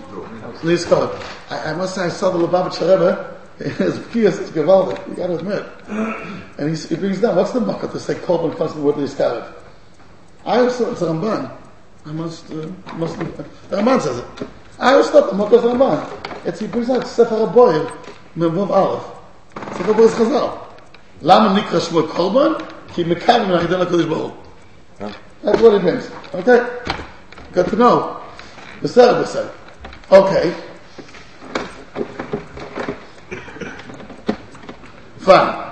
Please call it. I, I must say I saw the Lubavitch Rebbe, his pious is gewaldic, you gotta admit. And he, brings down, what's the makkah to say Kolban comes from the word Liskarev? I always thought it's a Ramban. I must, uh, must. The Ramban says it. I the makkah is a Ramban. It's he brings out Sefer Aboyer, Memvav Aleph. Sefer Aboyer is Chazal. למה נקרא שמו קורבן? כי מקרב מהחידון לקדוש ברוך הוא. That's what it means. Okay? Good to know. בסדר, בסדר. Okay. Fine.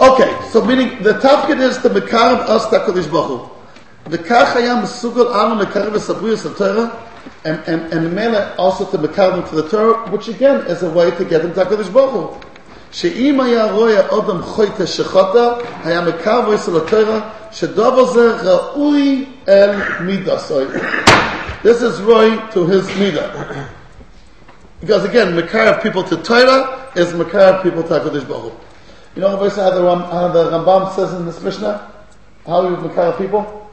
Okay, so meaning the tafkid is to מקרב us to הקדוש ברוך הוא. וכך היה מסוגל אנו לקרב וסבריאס לתורה, and, and, and ממילא also to מקרב them to the Torah, which again is a way to get them to הקדוש ברוך הוא. שאם היה רואה אדם חוטא שחוטא, היה מקרב אצל התורה, שדבר זה ראוי אל מידסוי. This is Roy to his midah. Because again, Makar people to Torah is Makar people to HaKadosh Baruch Hu. You know obviously how the, Ram, how the Rambam says in this Mishnah? How you Makar people?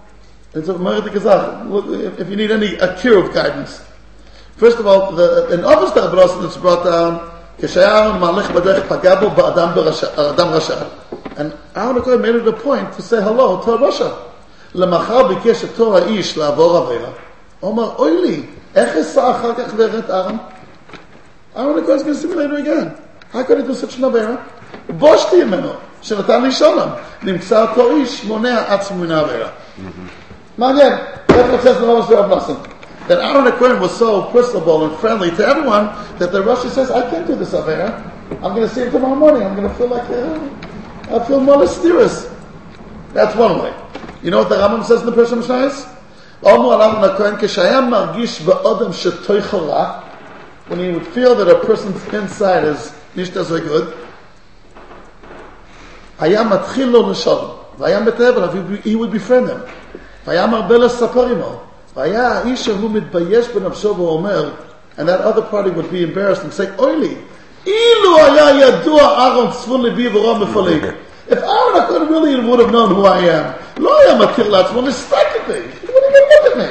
It's a Merit Gezach. Look, if if you need any a cure of guidance. First of all, the, in other Star it's brought down, כשהיה מהלך בדרך פגע בו באדם ברשע- אדם רשע. And Aaron הכהן made it a point to say hello to a רשע. למחר ביקש אותו האיש לעבור עבירה. הוא אמר, אוי לי, איך אסע אחר כך דרך אהרון? Aaron הכהן is going to see me later again. How could I do such an עבירה? בושתי ממנו, שנתן לי שולם. נמצא אותו איש מונע עצמו מן העבירה. מעניין. That's what says the Lord of Nothing. That Aaron Aquarium was so personable and friendly to everyone that the Rashi says, I can't do this Avera. I'm going to see him tomorrow morning. I'm going to feel like, uh, I feel more mysterious. That's one way. You know what the Rambam says in the Persian Mishnayos? Omu Aaron Aquarium, כשהיה מרגיש באודם שתויכל רע, when he would feel that a person's inside is nicht so good, היה מתחיל לו לשלום, והיה מתאר עליו, he would befriend him. והיה מרבה לספר עמו. והיה האיש ההוא מתבייש בנפשו ואומר, and that other party would be embarrassed and say, אוי לי, אילו היה ידוע אהרון צפון ליבי ורום מפלג. If Aaron HaKohen really would have known who I am, lo היה מכיר לעצמו, respected me. He wouldn't even look at me.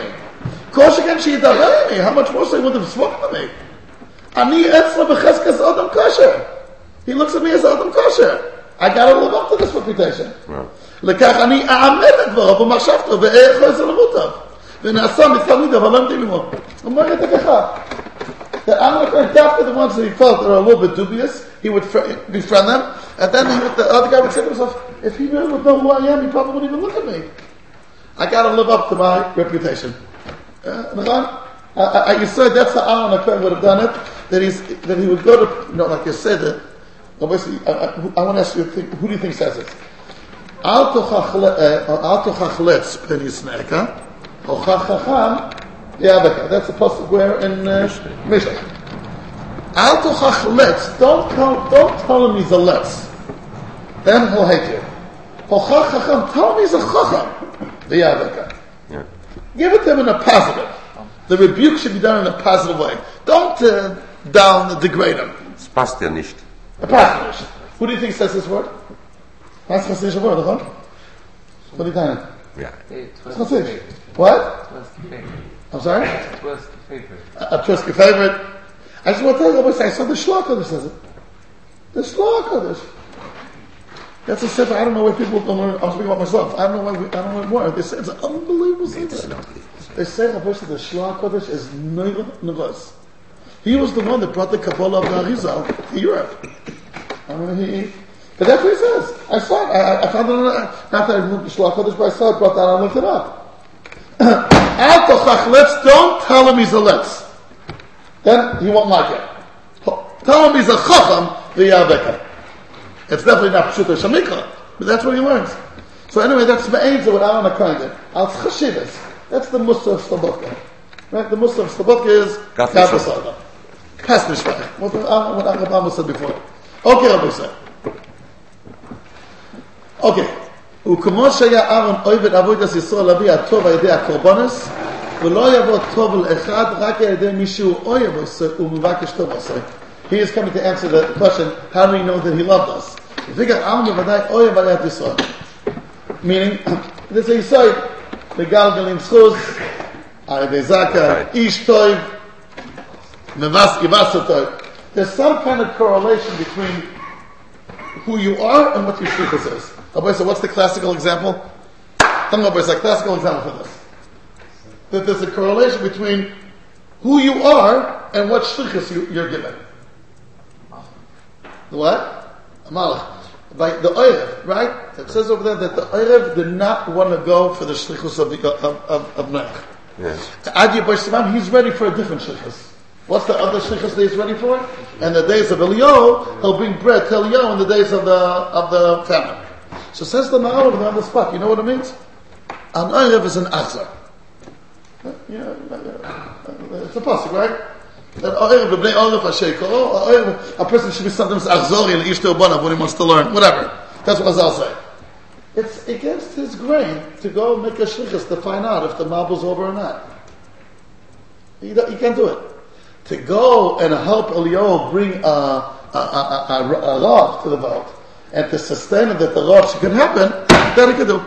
כל שכן שידבר me, how much more so he would have spoken to me. אני אצלו בחזקת אדם כושר. He looks at me as אדם כושר. I gotta live up to this reputation. לכך אני אעמד את דברו במחשבתו ואיך זה למוטב. ונעשה מתלמידיו הלמדים עמו. הוא אומר את זה ככה. That I'm not after the ones that he felt that are a little bit dubious, he would fr- befriend them, and then he, the other guy would say to himself, if he really would know who I am, he probably wouldn't even look at me. I gotta live up to my reputation. Uh, Naran? I, I, you said that's how Aaron Akron would have done it, that he's, that he would go to, you know, like you said, now, I, I, I want to ask you, think, who do you think says this? Al tochachletz eh, penisneka, ochachacham eh? yabeka. That's the pasuk where in uh, Mishnah. Al tochachletz, don't don't tell him he's a letz. Then he'll hate you. Ochachacham, tell him he's a chacham, the Give it to him in a positive. The rebuke should be done in a positive way. Don't uh, down, degrade him. Spastia nicht. A positive. Who do you think says this word? That's Chassidish word, huh? What do you think? Ja. It was It's the What? It was the favorite. I'm sorry? It was favorite. a Trisky favorite. I just want to tell you, I saw the Shelah HaKodesh says it. The Shelah HaKodesh. That's a sefer. I don't know where people don't learn. I'm speaking about myself. I don't know why. We, I don't know where. They say it's an unbelievable sefer. They say the person the Shelah HaKodesh is Negas. He was the one that brought the Kabbalah of the Arizal to Europe. I mean, he. But that's what he says. I saw it. I, I- found it. On, not that I moved the Kodesh, but I saw it. Brought that. I looked it up. Al let's don't tell him he's a let's. Then he won't like it. Tell him he's a chacham the v'yaveka. It's definitely not pshuta shamikra, but that's what he learns. So anyway, that's of what Aaron Akron did. Al chashivas. That's the Musa of Slobodka. Right? The Musa of Slobodka is Gad Gad Mishpach. Mishpach. Past Mishpach. What uh, what Rabbi said before. Okay, Rabbi said. אוקיי, וכמו שהיה אהרון עובד עבודת ישראל להביא הטוב על ידי הקורבנס, ולא יבוא טוב לאחד רק על ידי מישהו אוהב עושה ומבקש טוב עושה. He is coming to answer the question, how do we know that he loved us? פיגר אהרון בוודאי אוהב עליית ישראל. Meaning, this is יסוד, מגלגלים זכוס, על ידי זקה, איש טוב, מבס יבס טוב. there's some kind of correlation between who you are and what your shlichus is. Rabbi said, what's the classical example? Tell me, Rabbi said, classical example for this. That there's a correlation between who you are and what shlichus you, you're given. The what? Amalek. By the Orev, right? It says over there that the Orev did not want to go for the shlichus of, the, of, of, of Noach. Yes. Adi Baishimam, he's ready for a different shlichus. What's the other shlichus that he's ready for? In the days of Eliyahu, he'll bring bread to Eliyahu in the days of the of the famine. So says the Maharal over on the spot. You know what it means? An Erev is an Achzar. Yeah, it's a pasuk, right? That Erev b'bnei Erev Erev- A person should be sometimes Achzori and Ishto Banav when he wants to learn, whatever. That's what Chazal say. It's against his grain to go make a shlichus to find out if the mabel's over or not. Don't- you can't do it. To go and help Eliyahu bring a, a, a, a, a, to the vote and to sustain that the rav should happen, that he could do.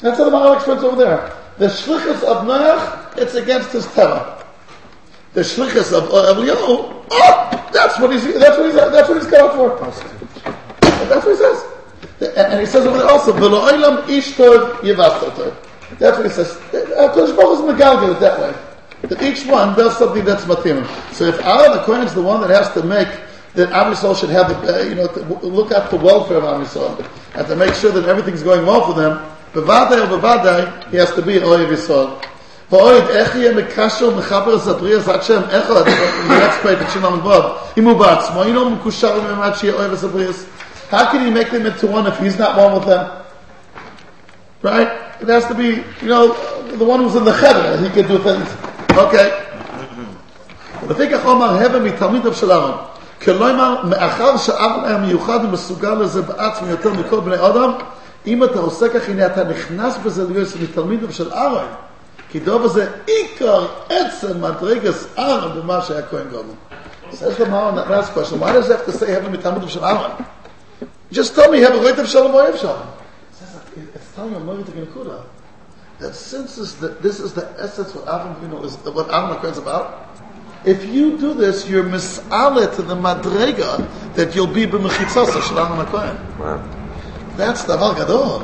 That's what the Maharal explains over there. The shlichus of Noach, it's against his teva. The shlichus of, Eliyahu, oh, that's what he's that's what he's that's what he's got for. That's what he says. And, he says over there also, "V'lo'olam ish tov yivasta tov." That's what he says. Uh, Kodesh Baruch is megalgal that way. That each one does something that's matim. So if Aaron the Kohen is the one that has to make that Am Yisrael should have, the, uh, you know, to w- look out the welfare of Am Yisrael and to make sure that everything's going well for them, bevadai or bevadai, he has to be an Oyev Yisrael. ואוהד, איך יהיה מקשר מחבר זבריאס עד שם אחד, next page, את שם המדבר, אם הוא בעצמו, אינו מקושר עם עד שיהיה אוהב זבריאס. How can he make them into one if he's not one with them? Right? It has to be, you know, the one who's in the cheder, he can do things. Okay. לפיכך אומר הווה מתלמידיו של אהרון. כלומר, מאחר שאהרון היה מיוחד ומסוגל לזה בעצמו יותר מכל בני אדם, אם אתה עושה כך, הנה אתה נכנס בזה להיות מתלמידיו של אהרון. כי דוב הזה עיקר עצם מדרגס אהרון במה שהיה כהן גודל. Says the Maharal in that last question, why does it have to say heaven מתלמידיו של אהרון? Just tell me have a Reitav Shalom or Shalom. Says It's telling you a Moed Gekuda that since this, that this is the essence what Avram Avinu is, what Avram Avinu is about, if you do this, you're misale to the madrega that you'll be b'mechitzasa shalom HaKohen. Wow. That's the Aval Gadol.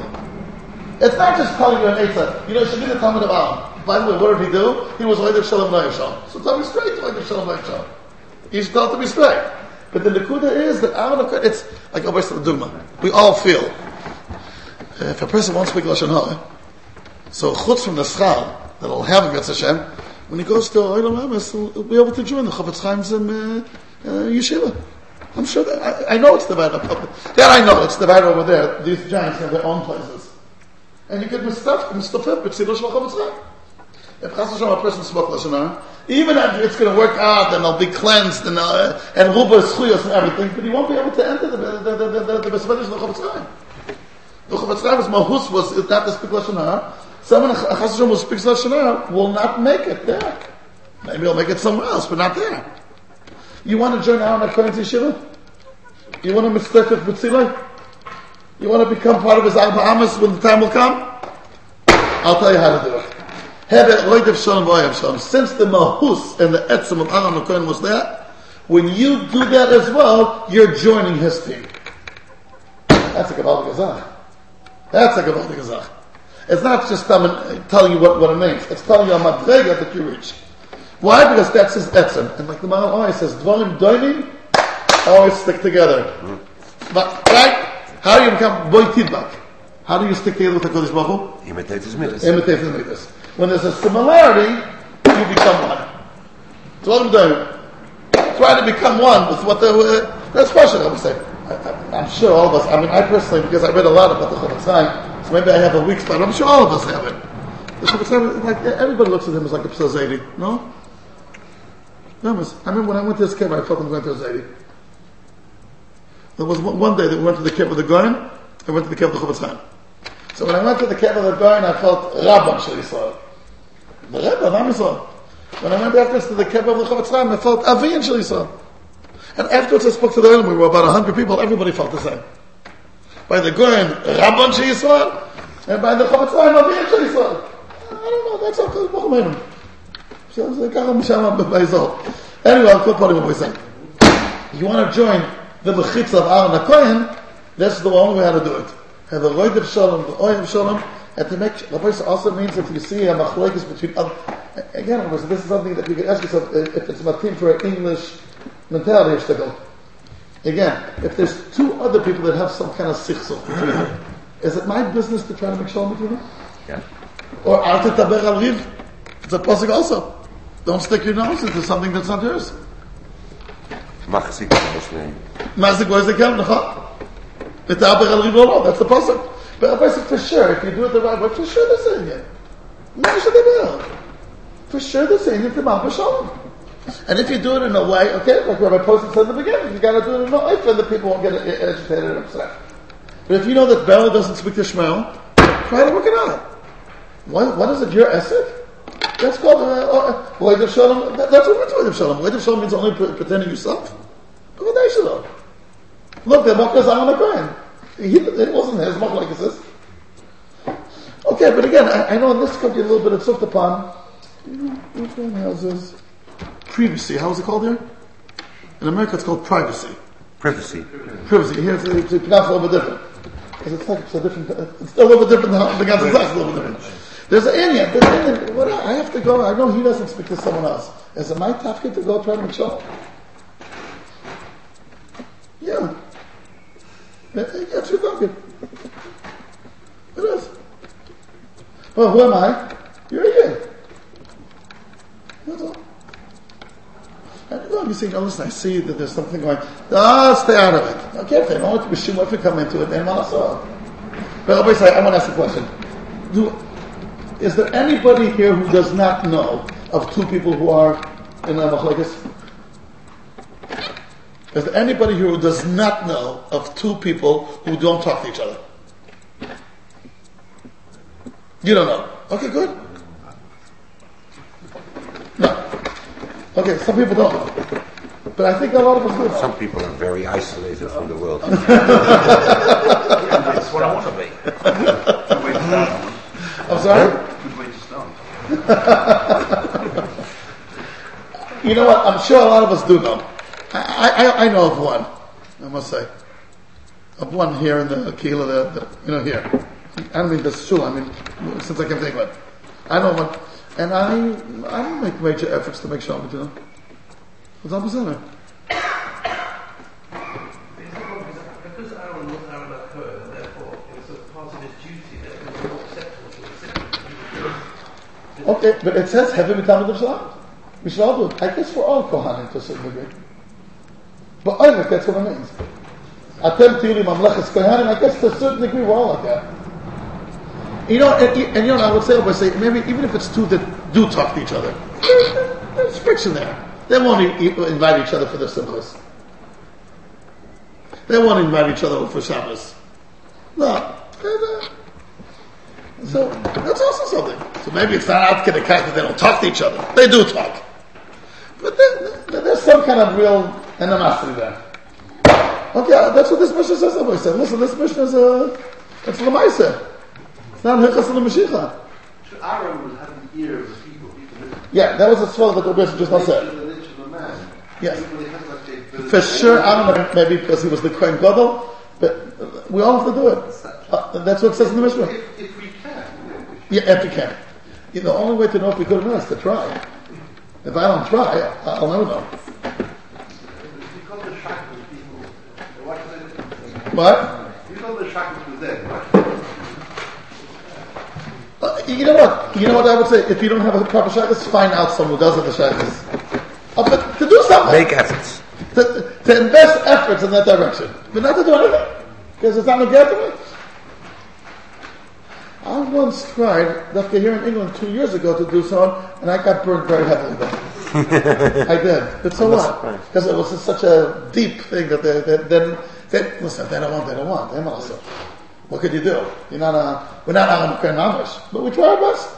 It's not just telling you an Eitzah. You know, it should be the Talmud of Am. By the way, what did he do? He was Leider Shalom Shalom. So tell me straight, Leider Shalom. You should tell to be straight. But the Nakuda is that Am it's like a Obers Dugma. We all feel. If a person wants to speak Lashon Hara, so chutz from the schal that he'll have against Hashem, when he goes to Olam Ames, he'll, he'll be able to join the Chafetz Chaim's um, uh, uh, yeshiva. I'm sure that, I, I know it's divided up. That I know, it's divided over there. These giants have their own places. And you could mistaf, mistafif, but Tzidor Shal Chafetz Chaim. If Chas Hashem, a person spoke Lashon even if it's going to work out and they'll be cleansed and, uh, and Ruba and everything, but he won't be able to enter the, the, the, the, the, the of the Chafetz Chaim. The Chafetz Chaim's mahus was not to speak lashon. Someone who speaks lashon hara will not make it there. Maybe he'll make it somewhere else, but not there. You want to join according to Yeshiva? You want to mistake with B'tzilai? You want to become part of his Arba when the time will come? I'll tell you how to do it. Since the mahus and the etzem of Aaron HaKohen was there, when you do that as well, you're joining his team. That's a Kabbalah Gazach. That's a Kabbalah Gazach. It's not just telling, telling you what, what it means. It's telling you a madrega that you reach. Why? Because that's his etzem. And like the Maharal always says, dvarim doinim always stick together. But, right? How do you become boy tidbak? How do you stick together with the Kodesh Baruch Hu? Imitate his midas. Imitate the midas. When there's a similarity, you become one. Dvarim doinim. Try to become one with what the, uh, that's Russian, I'm say. I, I'm sure all of us, I mean, I personally, because I read a lot about the Chafetz so maybe I have a weak spot, I'm sure all of us have it. The Chafetz like, everybody looks at him as like a Psa Zaidi, no? I remember when I went to this cave, I felt I'm going to a Zaidi. There was one, day that we went to the cave of the Gaon, I went to the cave of the Chafetz Chaim. So when I went to the cave of the Gaon, I felt Rabban Shal Yisrael. The Rebbe of Am. When I went afterwards to the cave of the Chafetz Chaim, I felt Aviyan Shal Yisrael. And afterwards I spoke to the Olim, we were about 100 people, everybody felt the same. By the Goin, Rabban Shal Yisrael, and by the Chavetz Chaim, Aviyan Shal Yisrael. I don't know, that's all Kodesh Baruch Hu so זה ככה משם באזור. Anyway, על כל פנים הוא say. You want to join the mechitz of Aaron HaKohen, that's the only way how to do it. Have a roid of shalom, the oil of shalom, and to make, Rabbi also means that you see a machlekes between other, again, Rabbi, this is something that you can ask yourself if it's matim for an English mentality shtickle. Again, if there's two other people that have some kind of sichsel between them, is it my business to try to make shalom between them? Yeah. Or al tetaber al riv? It's a pasuk also. Don't stick your nose into something that's not yours. Mag ziek was nee. Mazik was the kem, נכון? Tetaber al riv or not, that's the pasuk. But a pasuk for sure, if you do it the right way, for sure they're saying it. מה יש לדבר? For sure they're saying it to Mal Shalom. And if you do it in a way, okay, like Rabbi Poston said in the beginning, you gotta do it in a way that people won't get agitated and upset. But if you know that Bella doesn't speak to Shmuel, try to work it out. What, what is it, your essay? That's called uh, Void of Shalom. That, that's what means of Shalom. Of Shalom means only pre- pretending yourself. Look, the Mokas Aaron HaKohen. He, it wasn't his Mok like this. Okay, but again, I, I know in this country a little bit of looked upon. Which one houses? Privacy. How is it called there? In America it's called privacy. Privacy. Privacy. Here it's, it's pronounced a little bit different. Because it's like it's a different, it's a little bit different than the Zach, a little bit different. There's an Indian, there's an Indian, what, I have to go, I know he doesn't speak to someone else. Is it my tafkid to go try to make sure? Yeah. That's your tafkid. It is. Well, who am I? You're a yid. That's all. And no, you no, listen, I see that there's something going, ah, stay out of it. Okay, if they don't want to be shim, if you come into it, then malasah. But say, I want to ask a question. Do, is there anybody here who does not know of two people who are in a machlekes? Is there anybody here who does not know of two people who don't talk to each other? You don't know. Okay, good. Okay, some people don't. But I think a lot of us do. Some people are very isolated from the world. That's what I want to be. Good way to start. I'm sorry? Good way to start. You know what? I'm sure a lot of us do know. I, I, I know of one, I must say. Of one here in the Kila, the, the, you know, here. I don't mean this true, I mean, since I can think of it. I know one. And I, I don't make major efforts to make sure I'm doing What's up with that? Because Aaron was Aaron at her, and therefore it a part of his duty that it was acceptable. Okay, but it says heavy mitamid of Shalom. We should all do it. I guess we're all Kohanim to a certain degree. But I don't think that's what it means. Atem tili mamlechas Kohanim, I guess to a certain degree we're all like that. You know, and, and you know, I would say, I would say, maybe even if it's two that do talk to each other, there's friction there. They won't invite each other for the simchas. They won't invite each other for Shabbos. No. Uh, so that's also something. So maybe it's not out to the fact that they don't talk to each other. They do talk. But there, there- there's some kind of real animosity there. Okay, that's what this mission says. Somebody said, listen, this mission is a, it's Lamaisa. Not Hilchas. So Aaron was having ear of the people. Yeah, that was a swell that the Bishop just now said. of the nature of the man. Yes. People, they had like a ability- For sure, I don't know, maybe because he was the Kohen Gadol, but we all have to do it. Uh, that's what it says in the Mishnah. If, if we can, Yeah, if we can. You know, the only way to know if we good or not is to try. If I don't try, I'll never know. because the shackles what can they do? What? Because the shackles was there, right? Uh, you know what? You know what I would say? If you don't have a proper shackles, find out someone who does have the shackles. Uh, to do something. Make efforts. to, to invest efforts in that direction, but not to do anything because it's not going to get to me. I once tried, after here in England two years ago, to do so, and I got burned very heavily. I did, but so what? Because it was such a deep thing that they, they, then they, listen, they don't want, they don't want. They also. What could you do? You're not a, we're not on Ukraine Amish, but we try our best.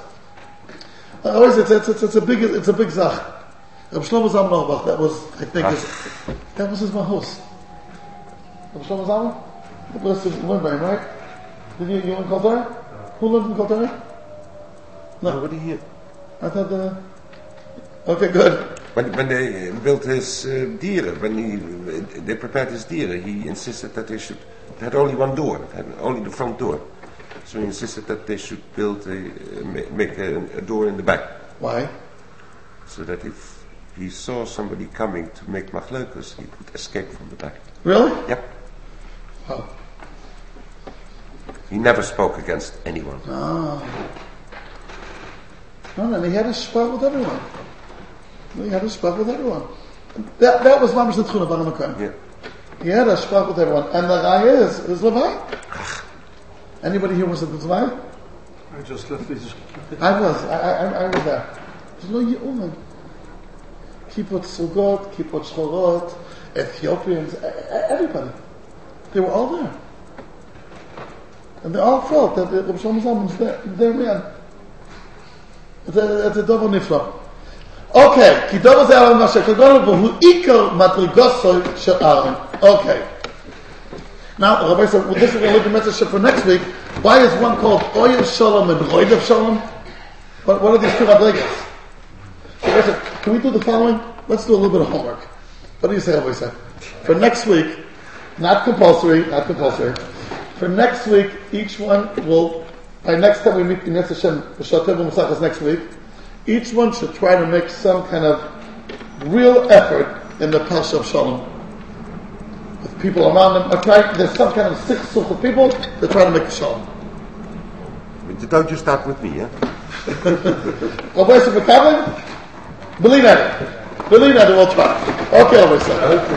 Uh, Always, it's, it's, it's, it's a big, it's a big zach. Reb Shlomo Zalman Auerbach, that was, I think, his, that was his mahos. Reb Shlomo Zalman? That was his Lindbergh, right? Did you, you learn Kol Torah? Who learned Kol Torah? No. Nobody here. I thought the, okay, good. When, when they uh, built his uh, dieren, when he, they prepared his dieren, he insisted that they should, had only one door, it had only the front door. So he insisted that they should build a, uh, make a, a door in the back. Why? So that if he saw somebody coming to make machleukas, he could escape from the back. Really? Yep. Oh. He never spoke against anyone. Oh. No, no, he had a spot with everyone. He had a spot with everyone. That, that was Mamash the Tchun of Yeah. He had a spot with everyone. And the guy is, is Levi. Anybody here was at the Levi? I just left this. I was. I, I, I was there. There's no Ye'uman. Kippot Sugot, Kippot Shchorot, Ethiopians, everybody. They were all there. And they all felt that the Rabbi Shlomo Zalman was their, their man. It's a, it's a double nifla. Okay, כי דובר זה על מה שקדונו והוא עיקר מדרגוסו של אהרון. Okay. Now, Rabbi said, well, this is going to be the message for next week. Why is one called Oyev Shalom and Roidev Shalom? What, what are these two madrigas? So Rabbi said, can we do the following? Let's do a little bit of homework. What do you say, Rabbi said? For next week, not compulsory, not compulsory. For next week, each one will, by next time we meet in Yetz Hashem, B'Shatev Musachas next week, each one should try to make some kind of real effort in the Parsha of Shalom. With people around them, try, there's some kind of six such of people that try to make a Shalom. But Don't you start with me, yeah? Rabbi said, Believe that. Believe that, we'll try. Okay, said.